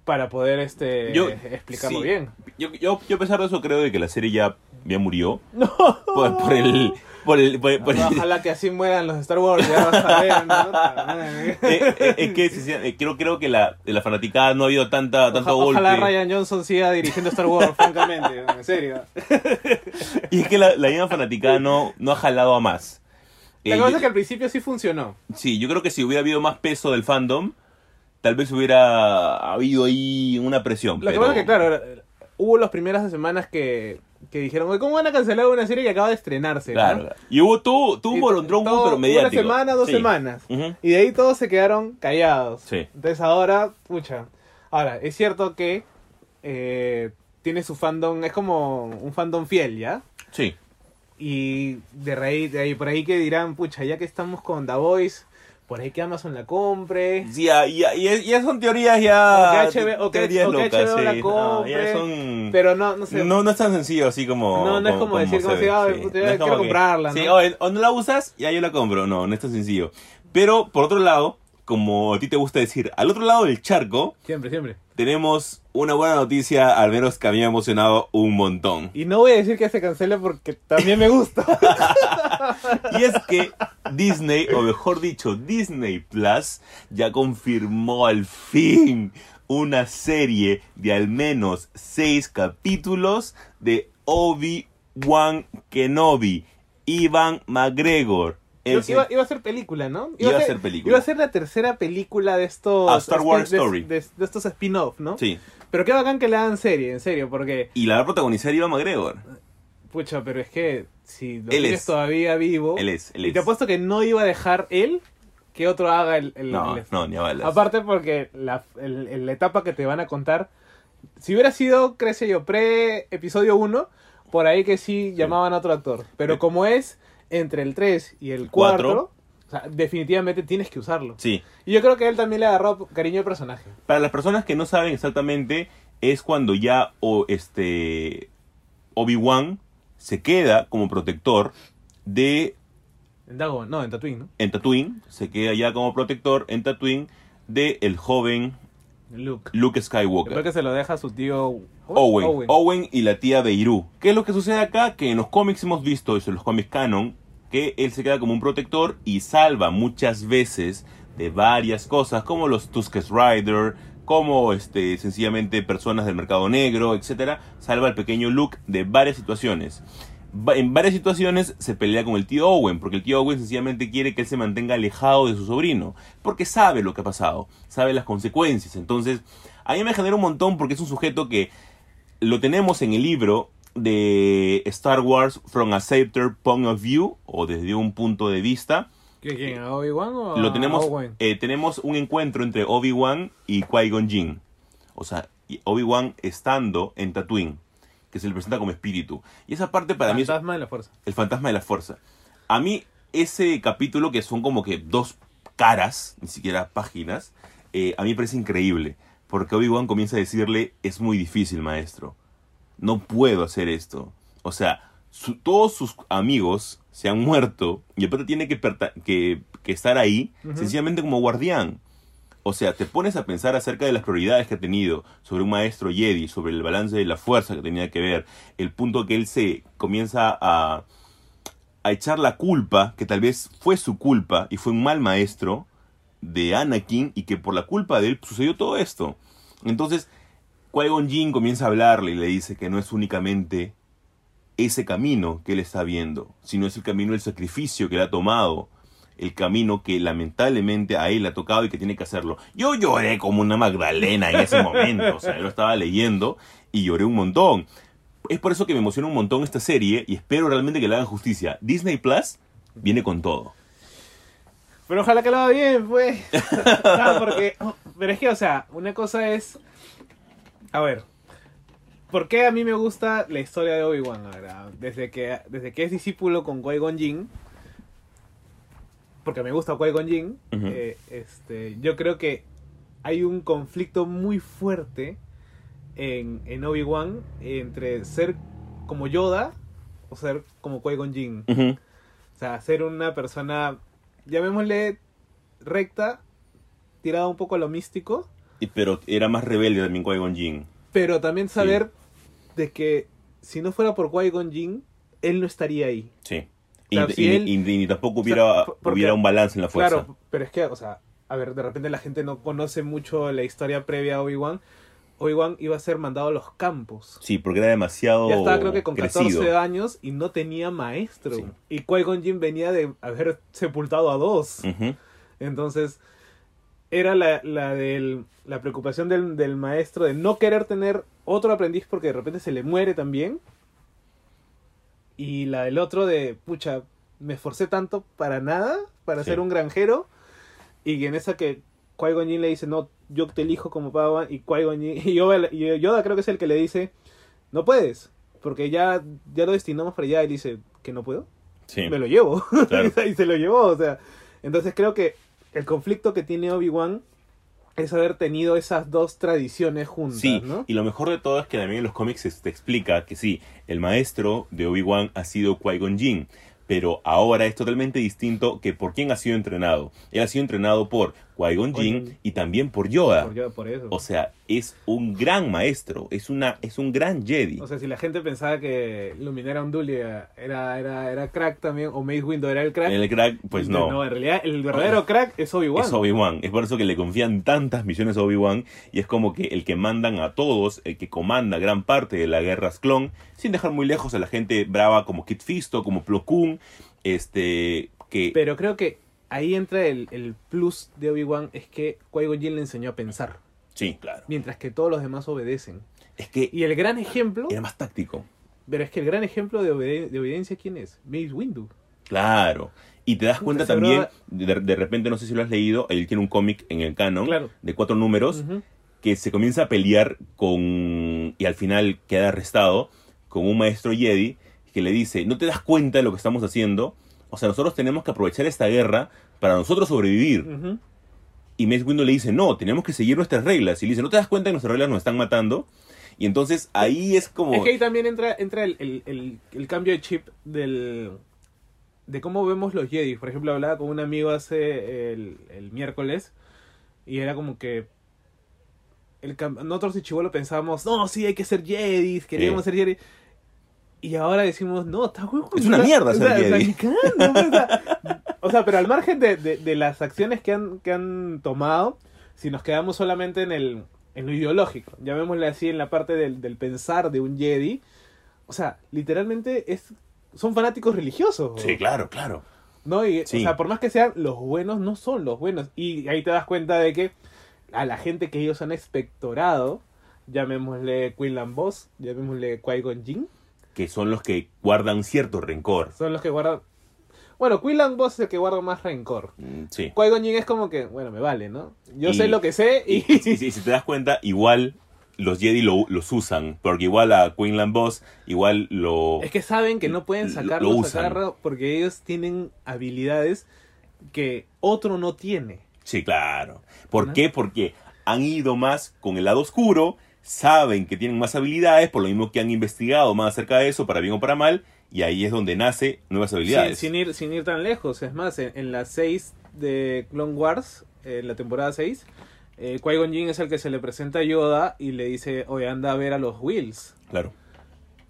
para poder este Yo- explicarlo sí. bien. Yo, yo, yo a pesar de eso creo de que la serie ya, ya murió. No. Por, por el... Por el, por- por el- Ojalá que así mueran los Star Wars, ya vas a ver, ¿no? Eh, eh, es que sí, sí, eh, creo, creo que la, la fanaticada no ha habido tanta, tanto golpe. Ojalá Ryan Johnson siga dirigiendo Star Wars, francamente, en serio. Y es que la, la misma fanaticada no, no ha jalado a más. La Eh, cosa yo- es que al principio sí funcionó. Sí, yo creo que si hubiera habido más peso del fandom, tal vez hubiera habido ahí una presión. Lo que pasa es que, claro, hubo las primeras semanas que, que dijeron, "Oye, ¿cómo van a cancelar una serie que acaba de estrenarse? ¿no?" Claro. Y hubo tú, tú un pero mediático. Una semana, dos Sí. semanas. Y de ahí todos se quedaron callados. Sí. Entonces ahora, pucha. Ahora, es cierto que eh, tiene su fandom, es como un fandom fiel, ¿ya? Sí. Y de, ahí, de ahí, por ahí que dirán, pucha, ya que estamos con The Voice, por ahí que Amazon la compre. Sí, ya, ya, ya, ya son teorías ya. O que HBO o que- teorías o que locas, HBO sí. Compre, son. Pero no, no sé. no, no es tan sencillo así como. No, no es como decir, como si, ah, sí. No quiero que- comprarla, Sí, ¿no? oye, o no la usas, ya yo la compro. No, no es tan sencillo. Pero, por otro lado, como a ti te gusta decir, al otro lado del charco, Siempre, siempre. Tenemos una buena noticia, al menos que a mí me ha emocionado un montón. Y no voy a decir que se cancele porque también me gusta. Y es que Disney, o mejor dicho, Disney Plus, ya confirmó al fin una serie de al menos seis capítulos de Obi-Wan Kenobi, Ivan McGregor. Iba, iba a ser película, ¿no? Iba a ser película. Iba a ser la tercera película de estos... A Star Wars este, de- Story. De, de estos spin-off, ¿no? Sí, Pero qué bacán que le hagan serie, en serio, porque... y la va a protagonizar Ivan McGregor. Pucha, pero es que si lo Él es. todavía vivo... Él es, él Y te es. apuesto que no iba a dejar él que otro haga el... el- No, el- no, ni a balas. Aparte porque la, el- la etapa que te van a contar, si hubiera sido, creo yo, pre-episodio 1, por ahí que sí llamaban a otro actor. Pero como es entre el 3 y el Cuatro. 4, o sea, definitivamente tienes que usarlo. Sí, Y yo creo que él también le agarró cariño al personaje. Para las personas que no saben exactamente, es cuando ya o este Obi-Wan se queda como protector de En Dagon, no, en Tatooine, ¿no? en Tatooine, se queda ya como protector en Tatooine de el joven Luke. Skywalker. que se lo deja a su tío Owen, Owen, y la tía Beirut. ¿Qué es lo que sucede acá? Que en los cómics hemos visto eso, en los cómics canon, que él se queda como un protector y salva muchas veces de varias cosas, como los Tuskes Rider, como este, sencillamente personas del mercado negro, etcétera. Salva al pequeño Luke de varias situaciones. En varias situaciones se pelea con el tío Owen, porque el tío Owen sencillamente quiere que él se mantenga alejado de su sobrino, porque sabe lo que ha pasado, sabe las consecuencias. Entonces, a mí me genera un montón porque es un sujeto que lo tenemos en el libro de Star Wars From a Scepter Point of View, o desde un punto de vista. ¿Quién? ¿A Obi-Wan o Lo tenemos, Owen? eh, tenemos un encuentro entre Obi-Wan y Qui-Gon Jinn. O sea, Obi-Wan estando en Tatooine. Que se le presenta como espíritu. Y esa parte para mí es Fantasma de la fuerza. el fantasma de la fuerza. A mí, ese capítulo, que son como que dos caras, ni siquiera páginas, eh, a mí me parece increíble. Porque Obi-Wan comienza a decirle, es muy difícil, maestro. No puedo hacer esto. O sea, su- todos sus amigos se han muerto y el pata tiene que, que estar ahí sencillamente como guardián. O sea, te pones a pensar acerca de las prioridades que ha tenido sobre un maestro Jedi, sobre el balance de la fuerza que tenía que ver, el punto que él se comienza a, a echar la culpa, que tal vez fue su culpa y fue un mal maestro de Anakin y que por la culpa de él sucedió todo esto. Entonces, Qui-Gon Jinn comienza a hablarle y le dice que no es únicamente ese camino que él está viendo, sino es el camino del sacrificio que él ha tomado, el camino que lamentablemente a él le ha tocado y que tiene que hacerlo. Yo lloré como una Magdalena en ese momento, o sea, yo lo estaba leyendo y lloré un montón. Es por eso que me emociona un montón esta serie y espero realmente que le hagan justicia. Disney Plus viene con todo. Pero ojalá que lo haga bien, pues. Porque. Pero es que, o sea, una cosa es. A ver. ¿Por qué a mí me gusta la historia de Obi-Wan? Desde que, desde que es discípulo con Qui-Gon Jinn. Porque me gusta Qui-Gon Jinn. Eh, este, yo creo que hay un conflicto muy fuerte en, en Obi-Wan entre ser como Yoda o ser como Qui-Gon Jinn. O sea, ser una persona, llamémosle recta, tirada un poco a lo místico, Y- Pero era más rebelde también Qui-Gon Jinn. pero también saber de que si no fuera por Qui-Gon Jinn, él no estaría ahí. Sí. Y, Claro, y- si él- y- y ni tampoco o sea, hubiera, porque- hubiera un balance en la fuerza. Claro, pero es que, o sea, a ver, de repente la gente no conoce mucho la historia previa a Obi-Wan. Obi-Wan iba a ser mandado a los campos. Sí, porque era demasiado Ya estaba creo que con crecido. 14 años y no tenía maestro. Sí. Y Qui-Gon venía de haber sepultado a dos. Entonces, era la, la, del, la preocupación del, del maestro de no querer tener otro aprendiz porque de repente se le muere también. Y la del otro de, pucha, me esforcé tanto para nada, para Sí. ser un granjero. Y en esa que Jinn le dice, no, yo te elijo como Padawan. Y Jinn- y Yoda, creo que es el que le dice, no puedes, porque ya, ya lo destinamos para allá. Y dice, que no puedo Sí. me lo llevo. Claro. y se lo llevó, o sea. Entonces creo que el conflicto que tiene Obi-Wan es haber tenido esas dos tradiciones juntas, Sí, ¿no? y lo mejor de todo es que también en los cómics se te explica que sí, el maestro de Obi-Wan ha sido Qui-Gon Jinn, pero ahora es totalmente distinto que por quién ha sido entrenado. Él ha sido entrenado por Qui-Gon. Jinn y también por Yoda. Por, yo- por eso. O sea, es un gran maestro, es una es un gran Jedi. O sea, si la gente pensaba que Luminera Undulia era, era, era crack también, o Mace Windu era el crack, el crack, pues no. No, en realidad el verdadero crack es Obi-Wan. Es Obi-Wan. Es por eso que le confían tantas misiones a Obi-Wan. Y es como que el que mandan a todos, el que comanda gran parte de la guerra clon, sin dejar muy lejos a la gente brava como Kit Fisto, como Plo Koon, este, que... Pero creo que ahí entra el, el plus de Obi-Wan, es que Qui-Gon le enseñó a pensar, sí, claro. mientras que todos los demás obedecen. Es que Y el gran ejemplo... era más táctico. Pero es que el gran ejemplo de, obede- de obediencia, ¿quién es? Mace Windu. Claro. Y te das cuenta también, de, de repente, no sé si lo has leído, él tiene un cómic en el canon Claro. de cuatro números que se comienza a pelear con y al final queda arrestado con un maestro Jedi que le dice, ¿no te das cuenta de lo que estamos haciendo? O sea, nosotros tenemos que aprovechar esta guerra para nosotros sobrevivir. Y Mace Windu le dice, no, tenemos que seguir nuestras reglas. Y le dice, ¿no te das cuenta que nuestras reglas nos están matando? Y entonces ahí es como... Es que ahí también entra, entra el, el- el- el cambio de chip del de cómo vemos los Jedi. Por ejemplo, hablaba con un amigo hace el, el miércoles y era como que el, nosotros y Chivolo pensábamos, no, sí, hay que ser Jedi, queríamos Sí. ser Jedi. Y ahora decimos, no, está huevo. Es una mierda ser pues, o, sea, o sea, pero al margen de, de- de las acciones que han, que han tomado, si nos quedamos solamente en el en lo ideológico, llamémosle así en la parte del, del pensar de un Jedi, o sea, literalmente es son fanáticos religiosos. Sí, claro, claro. ¿no? Y, Sí. O sea, por más que sean los buenos, no son los buenos. Y ahí te das cuenta de que a la gente que ellos han expectorado, llamémosle Quinlan Boss, llamémosle Qui-Gon Jinn, Que son los que guardan cierto rencor. son los que guardan... Bueno, Quinlan Boss es el que guarda más rencor. Mm, Sí. Jinn es como que, bueno, me vale, ¿no? Yo Y- sé lo que sé y... Y, y- y si te das cuenta, igual los Jedi lo- los usan, porque igual a Quinlan Boss, igual lo... Es que saben que no pueden Lo- sacarlos lo usan. porque ellos tienen habilidades que otro no tiene. Sí, claro. ¿Por ¿No? qué? Porque han ido más con el lado oscuro, saben que tienen más habilidades, por lo mismo que han investigado más acerca de eso, para bien o para mal, y ahí es donde nace nuevas habilidades. sin ir, sin ir tan lejos. Es más, en, en la 6 de Clone Wars, en la temporada 6, eh, Qui-Gon Jinn es el que se le presenta a Yoda y le dice, oye, anda a ver a los Wills. Claro.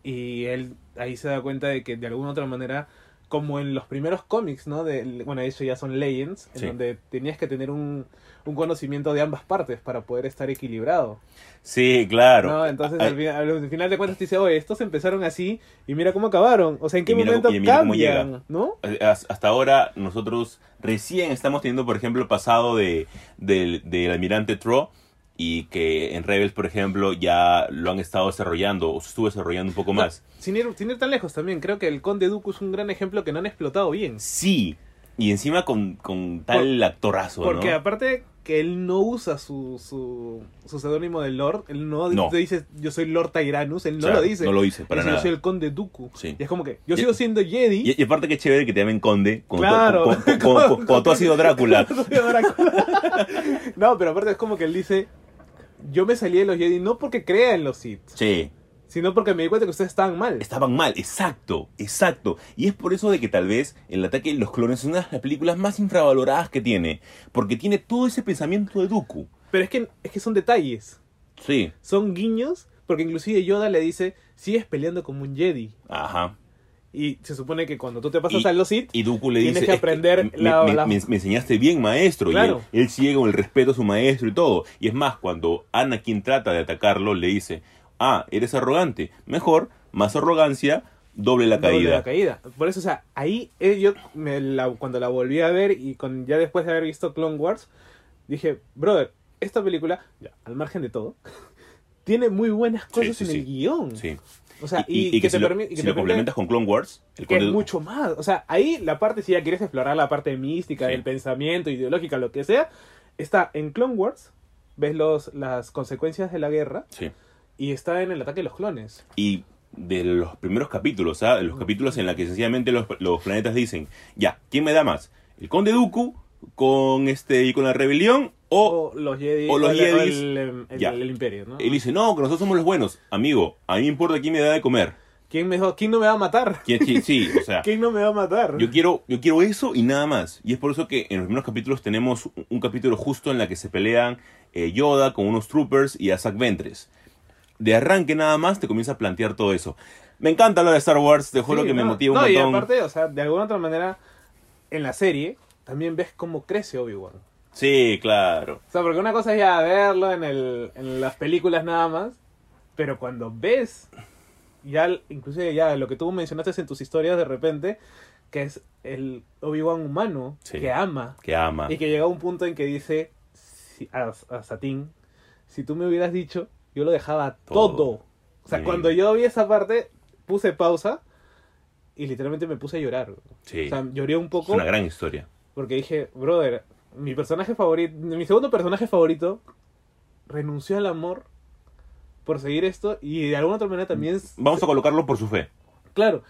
Y él ahí se da cuenta de que de alguna otra manera, como en los primeros cómics, ¿no? De, bueno, eso ya son Legends, en Sí. donde tenías que tener un, un conocimiento de ambas partes para poder estar equilibrado. Sí, claro. ¿no? Entonces al, final, al final de cuentas te dice, oye, estos empezaron así y mira cómo acabaron. O sea, ¿en qué Y mira momento y mira cambian? ¿No? Has- Hasta ahora nosotros recién estamos teniendo, por ejemplo, el pasado de, del, del almirante Tro y que en Rebels, por ejemplo, ya lo han estado desarrollando o se estuvo desarrollando un poco más. Sin ir, sin ir tan lejos también, creo que el Conde Dooku es un gran ejemplo que no han explotado bien. Sí, y encima con, con tal actorazo, Porque ¿no? aparte que él no usa su, su, su seudónimo de Lord, él no, No. dice yo soy Lord Tyrannus, él no lo dice. No lo dice, para dice, nada. Yo soy el Conde Dooku. Sí. Y es como que yo Y- sigo siendo Jedi. Y, y aparte que es chévere que te llamen conde Claro. cuando tú has sido Drácula. no, pero aparte es como que él dice yo me salí de los Jedi no porque crea en los Sith, Sí, sino porque me di cuenta que ustedes estaban mal. estaban mal, exacto, exacto. Y es por eso de que tal vez El ataque de los clones es una de las películas más infravaloradas que tiene. Porque tiene todo ese pensamiento de Dooku. Pero es que, es que son detalles, Sí, son guiños, porque inclusive Yoda le dice, sigues peleando como un Jedi. ajá. Y se supone que cuando tú te pasas Y- a los Sith, Y Dooku le Tienes dice... que "Es aprender me, la- me- la- me- me enseñaste bien, maestro. Claro. Y él, él sigue con el respeto a su maestro y todo. Y es más, cuando Anakin trata de atacarlo, le dice... Ah, eres arrogante. Mejor, más arrogancia, doble la doble caída. la caída. Por eso, o sea, ahí eh, yo me la- cuando la volví a ver y con, ya después de haber visto Clone Wars, dije, brother, esta película, ya, al margen de todo, tiene muy buenas cosas sí, en sí. el guion. Sí. O sea, y, y, y que, que, si te lo, permite... y que si te lo permite- complementas con Clone Wars, el que es mucho más. O sea, ahí la parte, si ya quieres explorar la parte mística, Sí. del pensamiento, ideológica, lo que sea, está en Clone Wars, ves los, las consecuencias de la guerra, Sí. y está en el ataque de los clones. Y de los primeros capítulos, ¿ah? los capítulos en los que sencillamente los, los planetas dicen, ya, ¿quién me da más? ¿El Conde Dooku con este y con la rebelión? O O los Jedi. o los el, Jedis, el, el- el- ya. el imperio, ¿no? él dice, no, que nosotros somos los buenos. Amigo, a mí me importa quién me da de comer. ¿Quién, me, ¿Quién no me va a matar? ¿Quién- quién- sí, o sea, ¿Quién no me va a matar? yo quiero, yo quiero eso y nada más. Y es por eso que en los primeros capítulos tenemos un, un capítulo justo en la que se pelean eh, Yoda con unos troopers y Isaac Ventres. De arranque nada más te comienza a plantear todo eso. Me encanta hablar de Star Wars, te juro Sí, que me no, motiva un no, montón. y aparte, o sea, de alguna otra manera, en la serie, también ves cómo crece Obi-Wan. Sí, claro. O sea, porque una cosa es ya verlo en, el, en las películas nada más, pero cuando ves, ya, inclusive ya lo que tú mencionaste en tus historias de repente, que es el Obi-Wan humano, Sí. que ama, Que ama. y que llega a un punto en que dice si- a, a Satín, si tú me hubieras dicho, yo lo dejaba todo. Todo. O sea, Sí. cuando yo vi esa parte, puse pausa y literalmente me puse a llorar. Sí. O sea, lloré un es poco una gran historia. porque dije, brother, mi personaje favorito, mi segundo personaje favorito renunció al amor por seguir esto y de alguna otra manera también... Vamos a colocarlo por su fe. Claro.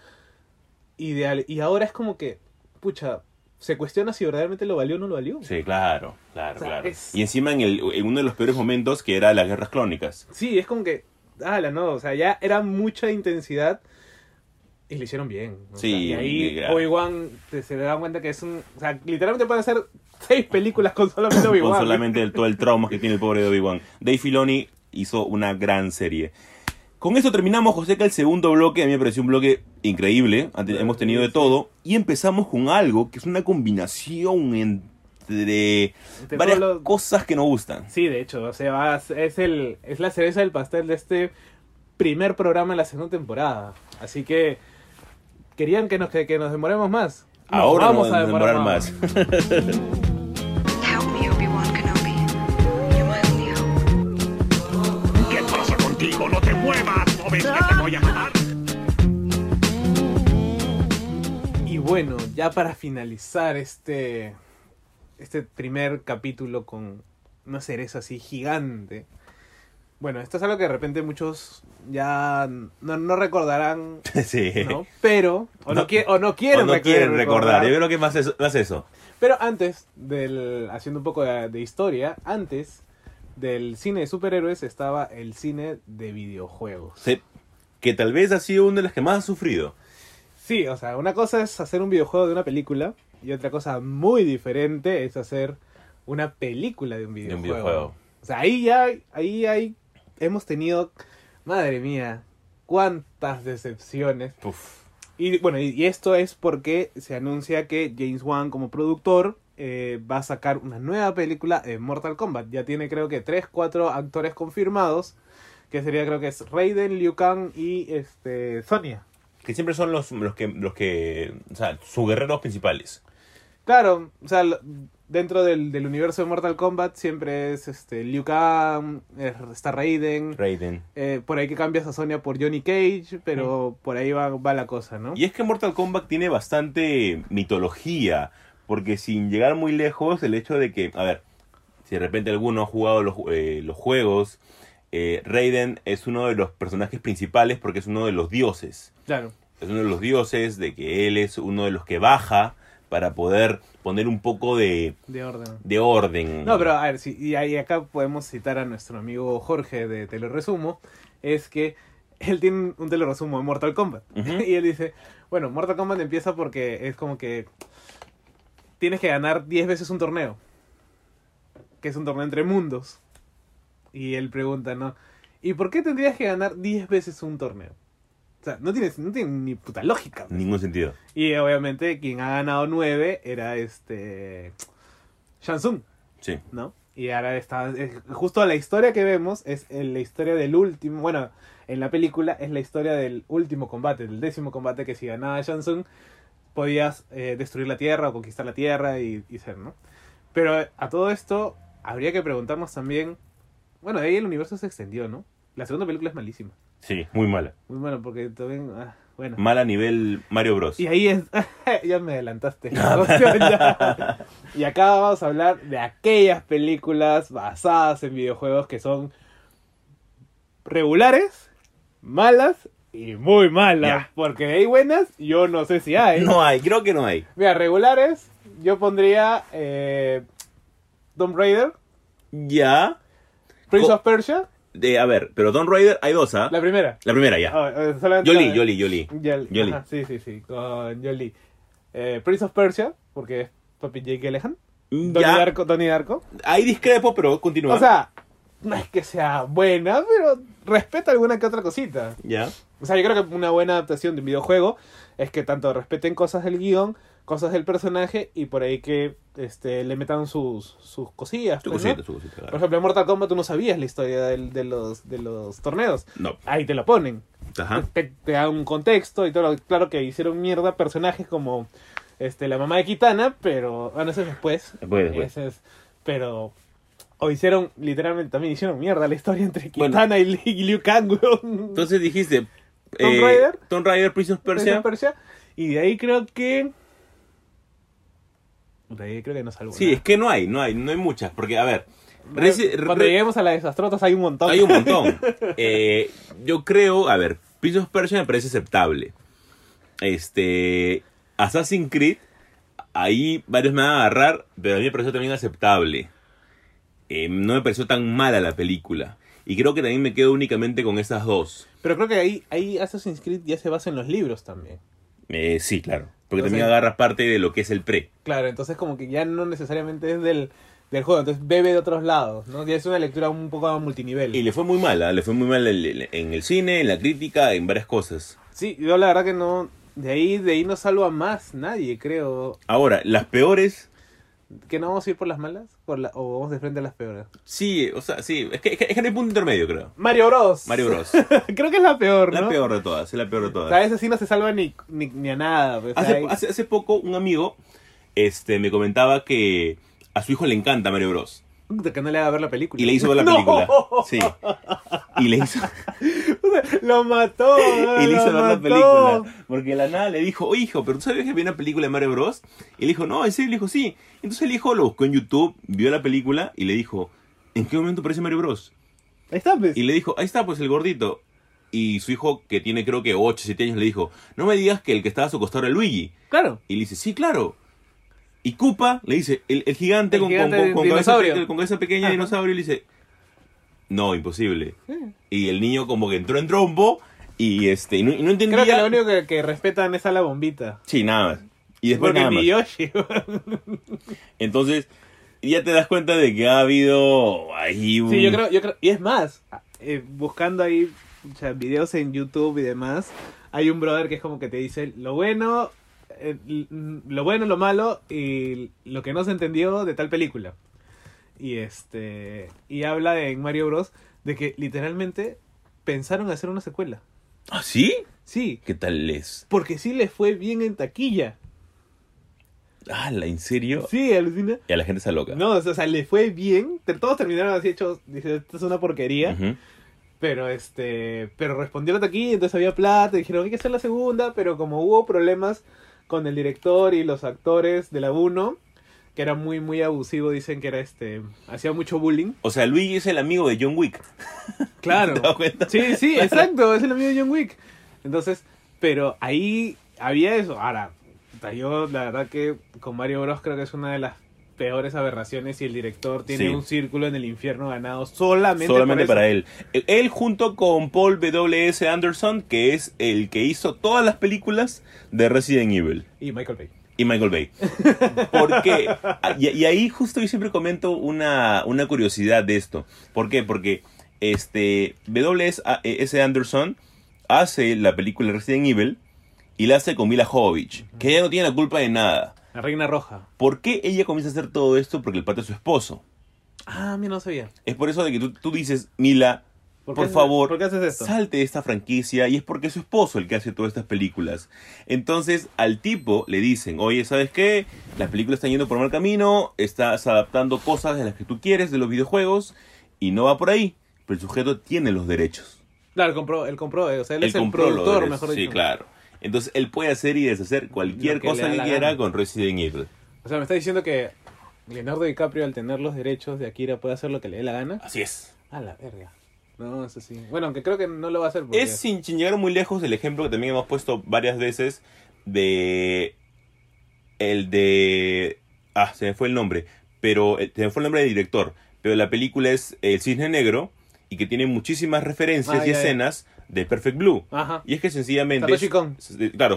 Y, de al- y ahora es como que, pucha, se cuestiona si verdaderamente lo valió o no lo valió. Sí, claro, claro, O sea, claro. es- Y encima en, el, en uno de los peores momentos que era las guerras clónicas. Sí, es como que, ala, no, o sea, ya era mucha intensidad y lo hicieron bien. o Sí, sea, y ahí Obi-Wan se da cuenta que es un, o sea, literalmente pueden hacer seis películas con solamente Obi-Wan. Con solamente el- todo el trauma que tiene el pobre de Obi-Wan. Dave Filoni hizo una gran serie. Con eso terminamos, José, que el segundo bloque a mí me pareció un bloque increíble. Hemos tenido de todo. Y empezamos con algo que es una combinación entre varias cosas que nos gustan. Sí, de hecho, o sea, es, el, es la cereza del pastel de este primer programa en la segunda temporada. Así que, ¿querían que nos, que, que nos demoremos más? No, Ahora vamos nos a demorar más. Help bueno, ya para finalizar este, este primer capítulo con una cereza así gigante, Bueno, esto es algo que de repente muchos ya no, no recordarán, sí. ¿no? Pero, o no, No- qui- o no quieren, o no rec- quieren recordar. Yo creo que más eso. Más eso. Pero antes del, haciendo un poco de, de historia, antes del cine de superhéroes estaba el cine de videojuegos. Sí, que tal vez ha sido uno de los que más ha sufrido. Sí, o sea, una cosa es hacer un videojuego de una película y otra cosa muy diferente es hacer una película de un De videojuego. un videojuego. O sea, ahí ya, ahí hay, hemos tenido, madre mía, cuántas decepciones. Uf. Y bueno, y, y esto es porque se anuncia que James Wan como productor eh, va a sacar una nueva película de Mortal Kombat. Ya tiene creo que 3, 4 actores confirmados, que sería creo que es Raiden, Liu Kang y este Sonya. Que siempre son los, los que. los que. O sea, sus guerreros principales. Claro, o sea, dentro del, del universo de Mortal Kombat siempre es este Liu Kang, está Raiden, Raiden. eh, por ahí que cambias a Sonya por Johnny Cage, pero por ahí va, va la cosa, ¿no? Y es que Mortal Kombat tiene bastante mitología. Porque sin llegar muy lejos, el hecho de que. A ver, si de repente alguno ha jugado los, eh, los juegos. Eh, Raiden es uno de los personajes principales porque es uno de los dioses. Claro. es uno de los dioses, de que él es uno de los que baja para poder poner un poco de, De orden. de orden. No, pero a ver, sí, y ahí acá podemos citar a nuestro amigo Jorge de Te lo resumo, es que él tiene un te lo resumo de Mortal Kombat. Y él dice, bueno, Mortal Kombat empieza porque es como que tienes que ganar 10 veces un torneo, que es un torneo entre mundos. Y él pregunta, ¿no? ¿Y por qué tendrías que ganar 10 veces un torneo? O sea, no tiene, no tiene ni puta lógica. pues. Ningún sentido. Y obviamente quien ha ganado 9 era este... Shansung. Sí. ¿no? Y ahora está, es- justo la historia que vemos es en la historia del último, bueno, en la película es la historia del último combate, del décimo combate que si ganaba Shansung podías eh, destruir la Tierra o conquistar la Tierra y, y ser, ¿no? Pero a todo esto habría que preguntarnos también, bueno, ahí el universo se extendió, ¿no? La segunda película es malísima, Sí, muy mala. muy bueno porque también, ah, bueno. Mala a nivel Mario Bros. Y ahí es. ya me adelantaste. ya. Y acá vamos a hablar de aquellas películas basadas en videojuegos que son regulares, malas y muy malas. Ya. Porque de ahí buenas, yo no sé si hay. No hay, creo que no hay. Mira, regulares, yo pondría eh, Tomb Raider, Ya. Prince Co- of Persia, De, a ver, pero Tomb Raider hay dos, ¿ah? la La, primera. primera ya. Solamente Jolie, Jolie, Jolie. Yol- Jolie. ajá, sí, sí, sí, con Jolie. Eh, Prince of Persia, porque es Papi Jake Gyllenhaal. Donnie Ya. Darko, Donnie Darko. Ahí discrepo, pero continúa. O sea, no es que sea buena, pero respeta alguna que otra cosita. ya. O sea, yo creo que una buena adaptación de un videojuego es que tanto respeten cosas del guion, cosas del personaje y por ahí que este, le metan sus, sus cosillas. Su pues, ¿no? cosita, su cosita. Por ejemplo, en Mortal Kombat tú no sabías la historia del- de, los, de los torneos. No. Ahí te lo ponen. Ajá. Te, te da un contexto y todo. lo- Claro que hicieron mierda personajes como este la mamá de Kitana, pero. Bueno, eso es después. Después, después. Ese es, pero. O hicieron, literalmente, también hicieron mierda la historia entre. Kitana y, Li- y Liu Kang. Entonces dijiste. Tomb Raider. Tomb Raider, Prince of Prince Persia. of Persia, Y de ahí creo que. De ahí creo que no salvo. Sí, es que no hay, no hay, no hay muchas. Porque, a ver. Cuando lleguemos a la desastrotas hay un montón. Hay un montón. Eh, yo creo, a ver, Prince of Persia me parece aceptable. Este. Assassin's Creed, ahí varios me van a agarrar, pero a mí me pareció también aceptable. Eh, no me pareció tan mala la película. Y creo que también me quedo únicamente con esas dos. Pero creo que ahí, ahí Assassin's Creed ya se basa en los libros también. Eh, sí, claro. Porque también sea- agarra parte de lo que es el pre. Claro, entonces como que ya no necesariamente es del, del juego, entonces bebe de otros lados, ¿no? Ya es una lectura un poco a multinivel. Y le fue muy mala, le fue muy mal en en el cine, en la crítica, en varias cosas. Sí, yo la verdad que no, de ahí, de ahí no salvo a más nadie, creo. Ahora, las peores ¿Que no vamos a ir por las malas? La, ¿O vamos de frente a las peores? Sí, o sea, sí, es que, es que, es que no hay punto intermedio, creo. Mario Bros. Mario Bros. creo que es la peor, ¿no? La peor de todas, es la peor de O todas. sea, esa sí no se salva ni, ni, ni a nada. Pues, Hace, hace, hace poco un amigo este, me comentaba que a su hijo le encanta Mario Bros. Puta, que no le haga ver la película. Y le hizo ver la ¡No! película. Sí. Y le hizo, Lo mató. y le hizo ver la película. Porque de la nada le dijo, oye hijo, ¿pero tú sabías que había una película de Mario Bros? Y le dijo, no, en serio, le dijo, sí. Entonces el hijo lo buscó en YouTube, vio la película y le dijo, ¿en qué momento aparece Mario Bros? Ahí está, pues. Y le dijo, ahí está, pues el gordito. Y su hijo, que tiene creo que 8, 7 años, le dijo, no me digas que el que estaba a su costado era Luigi. Claro. Y le dice, sí, claro. Y Koopa le dice, el, el gigante, El con, gigante con, con- cabeza, con pequeña dinosaurio, le dice, no, imposible. Y el niño como que entró en trompo y este y no, y no entendía. Creo que lo único que, que respetan es a la bombita. Sí, nada más. Y después Porque nada más. Yoshi. Entonces, ya te das cuenta de que ha habido ahí un... Sí, yo creo, yo creo, y es más, eh, buscando ahí o sea, videos en YouTube y demás, hay un brother que es como que te dice lo bueno, eh, lo bueno, lo malo y lo que no se entendió de tal película. Y este y habla de, en Mario Bros de que literalmente pensaron hacer una secuela. ¿Ah, sí? Sí, ¿Qué tal es? porque sí les fue bien en taquilla. Ah, ¿en serio? Sí, alucina. Y a la gente está loca. No, o sea, le fue bien. Todos terminaron así hechos. Dice, esto es una porquería. Pero este, pero respondió la taquilla, entonces había plata, y dijeron hay que hacer la segunda, pero como hubo problemas con el director y los actores de la 1, que era muy muy abusivo, dicen que era este, hacía mucho bullying. O sea, Luigi es el amigo de John Wick. Claro. ¿Te das cuenta? Sí, sí, exacto, es el amigo de John Wick. Entonces, pero ahí había eso. Ahora, yo la verdad que con Mario Bros creo que es una de las peores aberraciones y el director tiene Sí. un círculo en el infierno ganado solamente, para él. Él- Él junto con Paul W.S. Anderson, que es el que hizo todas las películas de Resident Evil. Y Michael Bay. Y Michael Bay. ¿Por qué? Ah, Y, y ahí justo yo siempre comento una, una curiosidad de esto. ¿Por qué? Porque este W.S. Anderson hace la película Resident Evil y la hace con Mila Jovovich, que ella no tiene la culpa de nada. La Reina Roja. ¿Por qué ella comienza a hacer todo esto? Porque el pato es su esposo. Ah, mira, no sabía. Es por eso de que tú, tú dices, Mila, ¿Por favor, por qué haces esto? salte de esta franquicia y es porque es su esposo el que hace todas estas películas. Entonces al tipo le dicen, oye, ¿sabes qué? Las películas están yendo por mal camino, estás adaptando cosas de las que tú quieres de los videojuegos y no va por ahí. Pero el sujeto tiene los derechos. Claro, compró, él compró, o sea, él, Él es el productor, derechos, mejor Sí, dicho. claro. Entonces él puede hacer y deshacer cualquier que cosa que quiera gana. con Resident Evil. O sea, me está diciendo que Leonardo DiCaprio al tener los derechos de Akira puede hacer lo que le dé la gana. Así es. A la verga. No, eso sí. Bueno, aunque creo que no lo va a hacer porque... Es sin, llegar muy lejos el ejemplo que también hemos puesto varias veces de el de ah se me fue el nombre pero eh, se me fue el nombre del director pero la película es El Cisne Negro y que tiene muchísimas referencias Ah, y ya, ya. De Perfect Blue Ajá. y es que sencillamente es- es- claro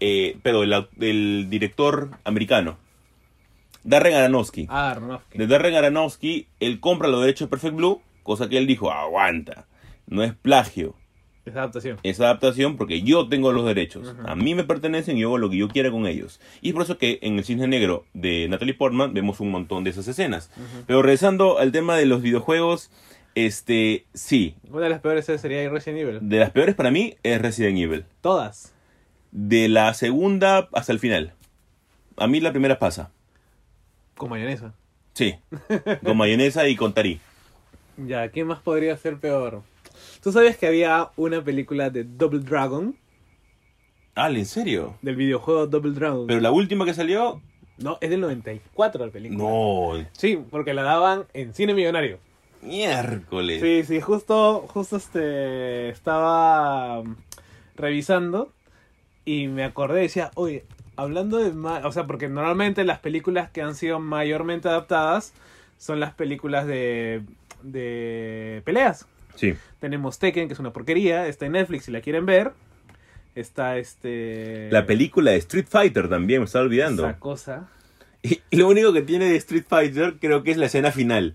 eh, pero el, el director americano Darren Aronofsky Ah, Aronofsky. de Darren Aronofsky, él compra los derechos de Perfect Blue, cosa que él dijo, aguanta, no es plagio, Esa adaptación. es adaptación porque yo tengo los derechos, a mí me pertenecen y yo hago lo que yo quiera con ellos. Y es por eso que en el Cisne Negro de Natalie Portman vemos un montón de esas escenas. Pero regresando al tema de los videojuegos, este, sí, Una de las peores sería Resident Evil. de las peores para mí es Resident Evil. Todas. De la segunda hasta el final. A mí la primera pasa. Con mayonesa. Sí, con mayonesa y con tarí. Ya, ¿qué más podría ser peor? ¿Tú sabes que había una película de Double Dragon? Ah, ¿en serio? Del videojuego Double Dragon. Pero la última que salió, No, es del 94 la película. no, Sí, porque la daban en Cine Millonario. Miércoles. Sí, sí, justo, justo este, estaba um, revisando y me acordé, decía, oye, hablando de, o sea, porque normalmente las películas que han sido mayormente adaptadas son las películas de, de peleas. Sí. Tenemos Tekken, que es una porquería, está en Netflix si la quieren ver. Está este... La película de Street Fighter también, me estaba olvidando. Esa cosa. Y lo único que tiene de Street Fighter creo que es la escena final,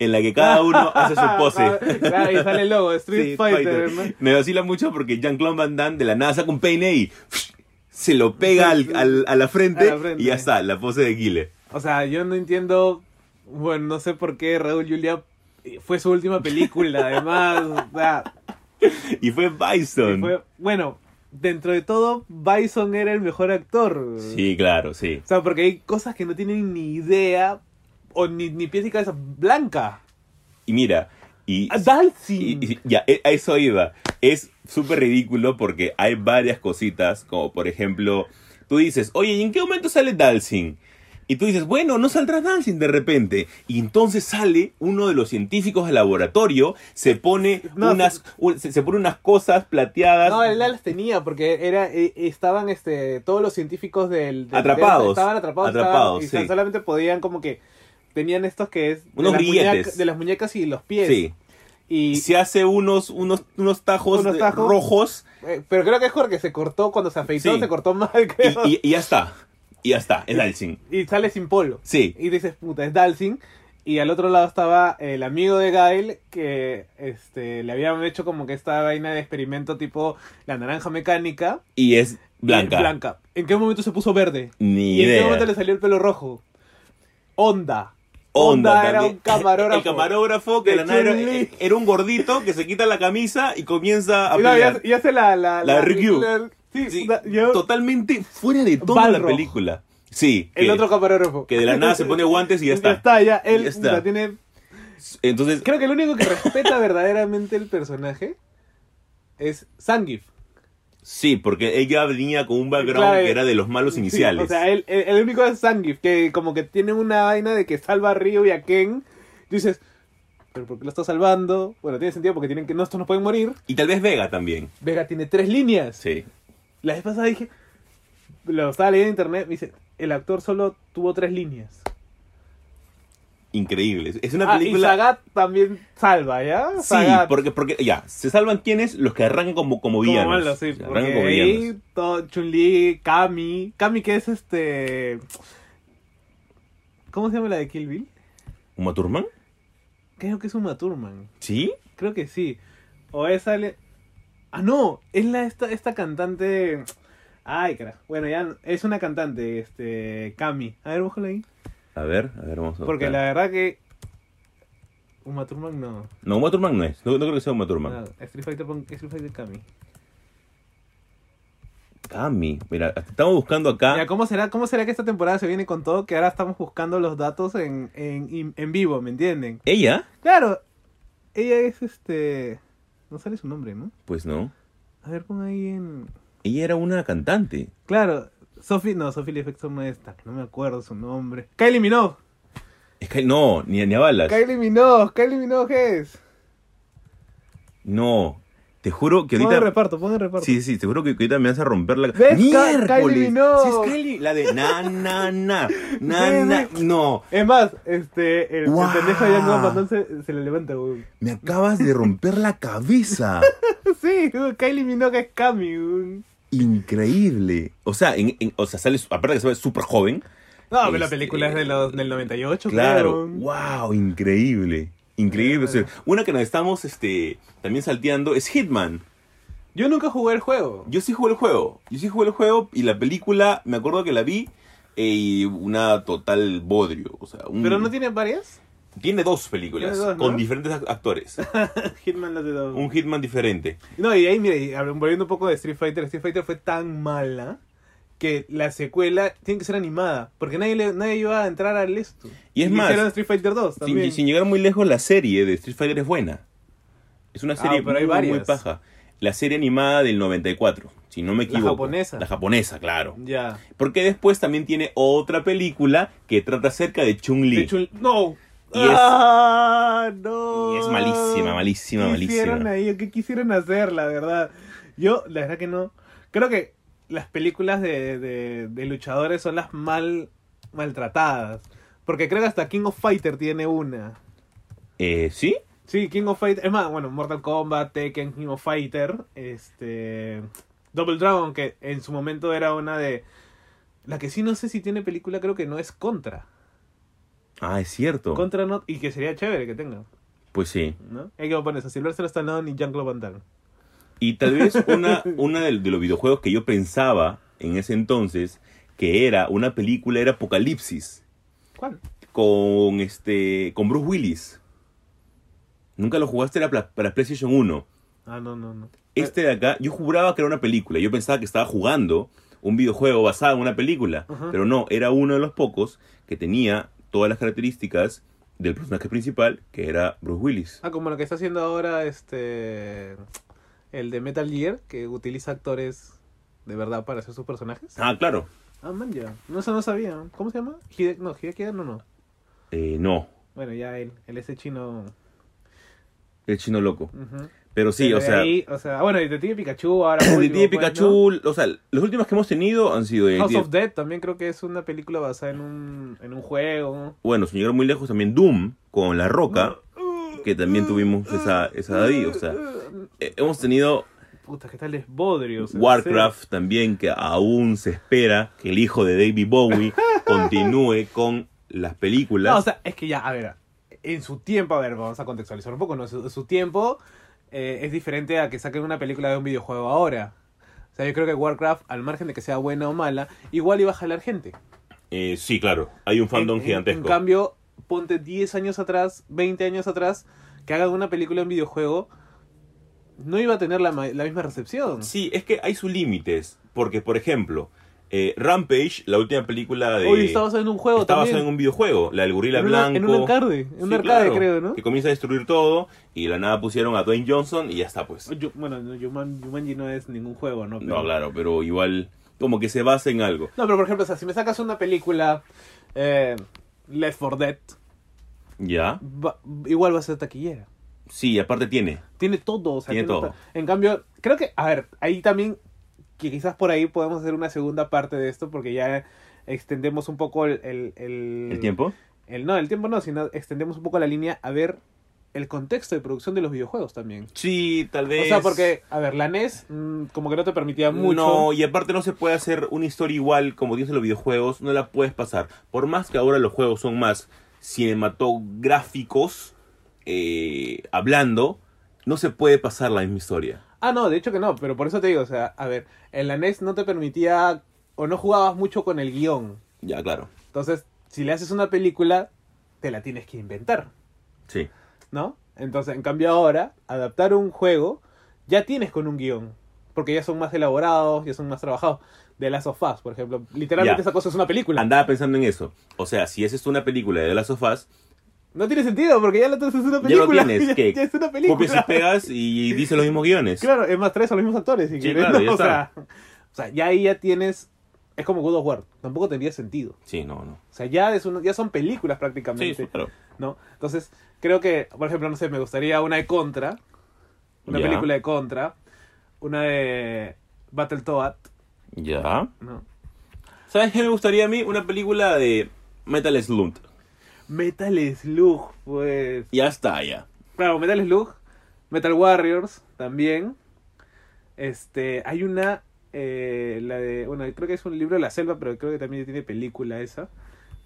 en la que cada uno hace su pose. Claro, y sale el logo, Street Sí, Fighter. ¿no? Me vacila mucho porque Jean-Claude Van Damme de la nada saca un peine y se lo pega al- al- a, la frente, A la frente. y ya está, la pose de Guile. O sea, yo no entiendo. Bueno, no sé por qué Raúl Julia fue su última película, además. O sea, Y fue Bison. fue- bueno, dentro de todo, Bison era el mejor actor. Sí, claro, sí. O sea, porque hay cosas que no tienen ni idea o ni, ni pies ni cabeza. Blanca. Y mira, y, Ah, y- y- ya, eh, a eso iba. Es súper ridículo porque hay varias cositas, como por ejemplo, tú dices, oye, ¿y en qué momento sale Dalsing? Y tú dices, bueno, no saldrá Dalsin de repente. Y entonces sale uno de los científicos del laboratorio, se pone No, unas un- se, se pone unas cosas plateadas. No, él las tenía porque era eh, estaban este todos los científicos del, del- Atrapados. del- estaban atrapados, Atrapados, estaban- y sí. solamente podían como que tenían estos que es de Unos las grilletes. muñeca- de las muñecas y los pies. Sí. Y se hace unos, unos, unos tajos, Unos de- tajos. rojos eh, pero creo que es porque se cortó cuando se afeitó, Sí. se cortó mal, creo. y, y- y ya está. Y ya está, es Dalsin. y sale sin polo. Sí. Y dices, puta, es Dalsing. Y al otro lado estaba el amigo de Gail que este, le habían hecho como que esta vaina de experimento tipo la naranja mecánica. Y es blanca. blanca. ¿En qué momento se puso verde? Ni ¿Y en qué momento le salió el pelo rojo? Onda. Onda Onda era un camarógrafo. El camarógrafo que De la nada era, Chun-Li. era un gordito que se quita la camisa y comienza a no, y pelear. hace, y hace la... La, La la- sí, Sí, la- yo- totalmente fuera de toda la película. Sí. el que- otro camarógrafo. que de la nada se pone guantes y ya está. Ya está, ya. Él Ya está. puta, tiene... Entonces, Creo que el único que respeta verdaderamente el personaje es Zangief. Sí, porque ella venía con un background Claro, que era de los malos Sí, iniciales. o sea, el, el- el único es Zangief, que como que tiene una vaina de que salva a Ryu y a Ken. Dices, ¿pero por qué lo está salvando? Bueno, tiene sentido porque tienen que no, estos no pueden morir. Y tal vez Vega también. Vega tiene tres líneas. Sí. La vez pasada dije, lo estaba leyendo en internet, me dice, el actor solo tuvo tres líneas. Increíble. Es una Ah, y película. Sagat también salva, ¿ya? Sí, porque, porque ya, se salvan quienes los que arrancan como, como Como villanos. malo, sí, Se porque arrancan como villanos. todo Chun-Li, Kami, Kami que es este... ¿Cómo se llama la de Kill Bill? ¿Uma Thurman? Creo que es Uma Thurman. ¿Sí? Creo que sí. O esa le... Ah, no, es la esta, esta cantante... Ay, carajo. Bueno, ya es una cantante, este, Kami. A ver, búscala ahí. A ver, a ver, vamos a Porque buscar. la verdad que... Uma Thurman no. No, Uma Thurman no es. No, no creo que sea Uma Thurman. Street Fighter, pon- Street Fighter Kami. Cami. Mira, estamos buscando acá. Mira, ¿cómo será, ¿cómo será que esta temporada se viene con todo? Que ahora estamos buscando los datos en, en, en vivo, ¿me entienden? ¿Ella? Claro, ella es este... No sale su nombre, ¿no? Pues no. A ver, pon ahí en... Ella era una cantante. Claro, Sophie... No, Sophie Lefector no está, no me acuerdo su nombre. Kylie Minogue. Es que no, ni, ni a balas. Kylie Minogue, Kylie Minogue es. No. Te juro que Pon el ahorita. reparto, pon el reparto. Sí, sí, te juro que ahorita me vas a romper la ¿Ves? Ka- ¡Miércoles! Kylie Minogue. Sí, es Kylie. La de na, na, na. Na, na. No. Es más, este, el, el Guau. pendejo de Django Van Damme se, se le levanta, güey. Me acabas de romper la cabeza. Sí, Kylie Minogue es Cami, güey. Increíble. O sea, en, en- o sea, sale, aparte que se ve súper joven. No, pero la Este, película es de los, del 98, Claro. Wow, increíble. Increíble. O sea, Claro. una que nos estamos este, también salteando es Hitman. Yo nunca jugué el juego. Yo sí jugué el juego. Yo sí jugué el juego y la película, me acuerdo que la vi eh, y una total bodrio. O sea, un- ¿Pero no tiene varias? Tiene dos películas Tiene dos, ¿no? con diferentes ac- actores. Hitman las de dos. un Hitman diferente. No, y ahí, y hab- volviendo un poco de Street Fighter, Street Fighter fue tan mala que la secuela tiene que ser animada, porque nadie, le- nadie iba a entrar al esto. Y es más, hicieron Street Fighter 2 Sin, también. sin llegar muy lejos, la serie de Street Fighter es buena. Es una Ah, serie pero hay muy, muy varias. paja. La serie animada del 94, si no me La equivoco. japonesa. La japonesa, claro. Ya. Porque después también tiene otra película que trata acerca de Chun-Li. De hecho, no. Y es- ah, no. y es malísima, malísima, ¿Qué hicieron malísima. ahí? ¿Qué quisieron hacer, la verdad? Yo, la verdad que no. Creo que las películas de, de, de luchadores son las mal maltratadas. Porque creo que hasta King of Fighter tiene una. Eh, ¿Sí? Sí, King of Fighter. Es más, bueno, Mortal Kombat, Tekken, King of Fighter. Este. Double Dragon, que en su momento era una de. La que sí no sé si tiene película, creo que no es Contra. Ah, es cierto. Contra no. Y que sería chévere que tenga. Pues sí. ¿No? Hay que poner a Sylvester Stallone y Jean-Claude Van Damme. Y tal vez una, una de, de los videojuegos que yo pensaba en ese entonces que era una película era Apocalipsis ¿Cuál? con este con Bruce Willis. Nunca lo jugaste era para, para PlayStation 1. Ah, no, no, no. Este de acá, yo juraba que era una película. Yo pensaba que estaba jugando un videojuego basado en una película. Pero no, era uno de los pocos que tenía todas las características del personaje principal, que era Bruce Willis. Ah, como lo que está haciendo ahora este. El de Metal Gear, que utiliza actores de verdad para hacer sus personajes. Ah, claro. Ah, man, ya. No, eso no sabía. ¿Cómo se llama? Hide... No, Hideki no, no. Eh, no, Bueno, ya él, él ese chino. el chino loco. Pero sí, Pero o sea, ahí, o sea, bueno, Detective Pikachu ahora. Detective pues, Pikachu, o sea, los últimos que hemos tenido han sido ¿no? House Detective- of Dead también creo que es una película basada en un, en un juego. bueno, sin llegar muy lejos, también Doom con La Roca, que también tuvimos esa, esa de ahí, o sea, eh, hemos tenido Puta, ¿qué tal es Bodrios? en Warcraft también, que aún se espera que el hijo de David Bowie continúe con las películas. No, o sea, es que ya, a ver, en su tiempo, a ver, vamos a contextualizar un poco, ¿no? Su, su tiempo eh, es diferente a que saquen una película de un videojuego ahora. O sea, yo creo que Warcraft, al margen de que sea buena o mala, igual iba a jalar gente. Eh, sí, claro, hay un fandom En- gigantesco. En cambio, ponte 10 años atrás, 20 años atrás, que hagan una película en videojuego, no iba a tener la, la misma recepción. Sí, es que hay sus límites, porque por ejemplo, eh, Rampage, la última película de... Hoy está basado en un juego Está también. basado en un videojuego, la del gorila En una- blanco. en un arcade, en un Sí, arcade, claro, creo, ¿no? Que comienza a destruir todo y de la nada pusieron a Dwayne Johnson y ya está, pues. Yo- bueno, no, Juman- Jumanji no es ningún juego, ¿no? No, claro, pero igual como que se basa en algo. No, pero por ejemplo, o sea, si me sacas una película eh, Left 4 Dead, ¿Ya? va- igual va a ser taquillera. Sí, aparte tiene. Tiene todo, o sea, Tiene todo. to- En cambio, creo que, a ver, ahí también, que quizás por ahí podemos hacer una segunda parte de esto, porque ya extendemos un poco el... El, el, ¿El tiempo? el- no, el tiempo no, sino extendemos un poco la línea a ver el contexto de producción de los videojuegos también. Sí, tal vez. O sea, porque, a ver, la NES mm, como que no te permitía mucho. No, y aparte no se puede hacer una historia igual como en los videojuegos, no la puedes pasar. Por más que ahora los juegos son más cinematográficos, eh, hablando, no se puede pasar la misma historia. Ah, no, de hecho que no, pero por eso te digo, o sea, a ver, en la NES no te permitía o no jugabas mucho con el guion. Ya, claro. Entonces, si le haces una película, te la tienes que inventar, Sí. ¿no? Entonces, en cambio ahora, adaptar un juego, ya tienes con un guion, porque ya son más elaborados, ya son más trabajados. De Last of Us, por ejemplo, literalmente Ya. esa cosa es una película. Andaba pensando en eso. O sea, si haces una película de The Last of Us, No tiene sentido, porque ya la es una ya película. lo tienes. ya, que ya es una película. Copias y pegas y dice los mismos guiones. Claro, es más, traes a los mismos actores. Si Sí, quieres, claro, ¿no? ya o, está. sea, o sea, ya ahí ya tienes. Es como God of War. Tampoco tendría sentido. Sí, no, no. O sea, ya, es una- ya son películas prácticamente. sí, claro. ¿no? Entonces, creo que, por ejemplo, no sé, me gustaría una de Contra. Una Ya. película de Contra. Una de Battletoad. Ya. ¿no? ¿Sabes qué me gustaría a mí? Una película de Metal Slug. Metal Slug, pues. Ya está, ya. Claro, Metal Slug. Metal Warriors también. Este, hay una, eh, la de, bueno, creo que es un libro de la selva, pero creo que también tiene película esa.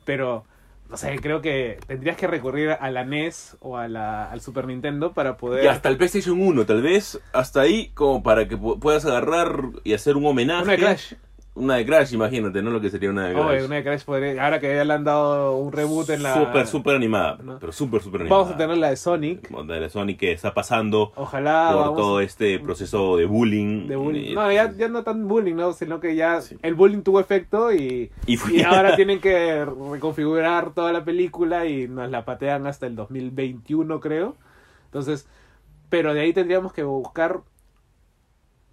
Pero, no sé, creo que tendrías que recurrir a la NES o a la, al Super Nintendo para poder... Y hasta el PlayStation 1, tal vez. Hasta ahí, como para que pu- puedas agarrar y hacer un homenaje. Una de Crash. Una de Crash, imagínate, ¿no? Lo que sería una de Crash. Oye, una de Crash podría, ahora que ya le han dado un reboot en la... Súper, súper animada. ¿no? Pero súper, súper animada. Vamos a tener la de Sonic. De la Sony que está pasando Ojalá por vamos todo este proceso de bullying. de bullying. No, ya, ya no tan bullying, ¿no? Sino que ya Sí. el bullying tuvo efecto y, y ahora tienen que reconfigurar toda la película y nos la patean hasta el 2021, creo. Entonces, pero de ahí tendríamos que buscar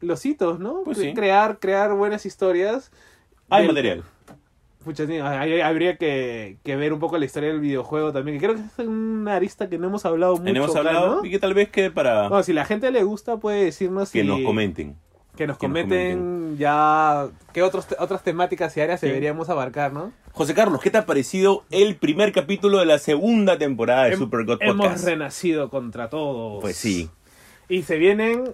los hitos, ¿no? Pues sí. Crear, crear buenas historias. Hay Del- material. Pucha, sí, hay- habría que, que ver un poco la historia del videojuego también, que creo que es una arista que no hemos hablado mucho. Hemos acá, hablado ¿no? y que tal vez quede para Bueno, si la gente le gusta, puede decirnos que si- nos comenten. que nos que nos comenten ya qué otros otras temáticas y áreas Sí. deberíamos abarcar, ¿no? José Carlos, ¿qué te ha parecido el primer capítulo de la segunda temporada de Hem- Super God Hemos Podcast? renacido contra todos. Pues sí. Y se vienen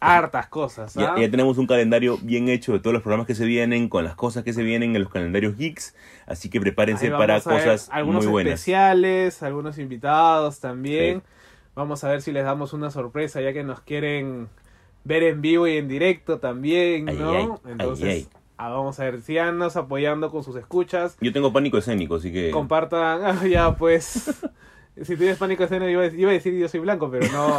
hartas cosas, Ya, ¿ah? ya tenemos un calendario bien hecho de todos los programas que se vienen, con las cosas que se vienen en los calendarios geeks, así que prepárense para cosas algunos muy buenas. especiales, algunos invitados también. Sí. Vamos a ver si les damos una sorpresa ya que nos quieren ver en vivo y en directo también, ¿no? ay, ay, Entonces, ay, ah, vamos a ver, síganos apoyando con sus escuchas. Yo tengo pánico escénico, así que... compartan, ah, ya pues, si tienes pánico escénico iba iba a decir yo soy blanco, pero no,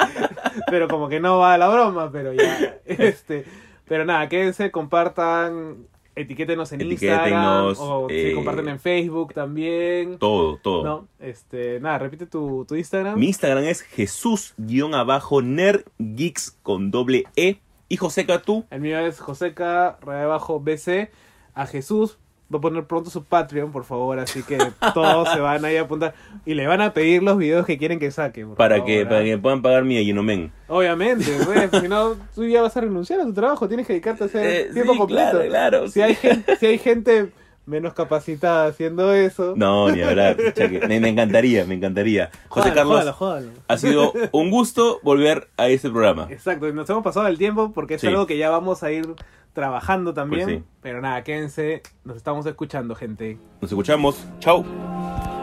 pero como que no va a la broma, pero ya, este, pero nada, quédense, compartan, etiquétenos en Instagram, Etiquétenos, o si eh, comparten en Facebook también, Todo, todo. no, este, nada, repite tu, tu Instagram, Mi Instagram es Jesús-nerdgeeks con doble E. Y Joseca, tú. el mío es Joseca, abajo BC, a Jesús va a poner pronto su Patreon, por favor, así que todos se van ahí a apuntar y le van a pedir los videos que quieren que saque. Para favor, que, para que puedan pagar mi Ayinomen. Obviamente, pues, si no, tú ya vas a renunciar a tu trabajo, tienes que dedicarte a hacer Eh, tiempo sí, completo. claro, claro, Si, sí. hay si hay gente menos capacitada haciendo eso, No, ni hablar. me, me encantaría, me encantaría. José Carlos, jódalo, jódalo. ha sido un gusto volver a este programa. Exacto, nos hemos pasado el tiempo porque es Sí. algo que ya vamos a ir trabajando también. Pues sí. Pero nada, quédense, nos estamos escuchando, gente. Nos escuchamos. Chao.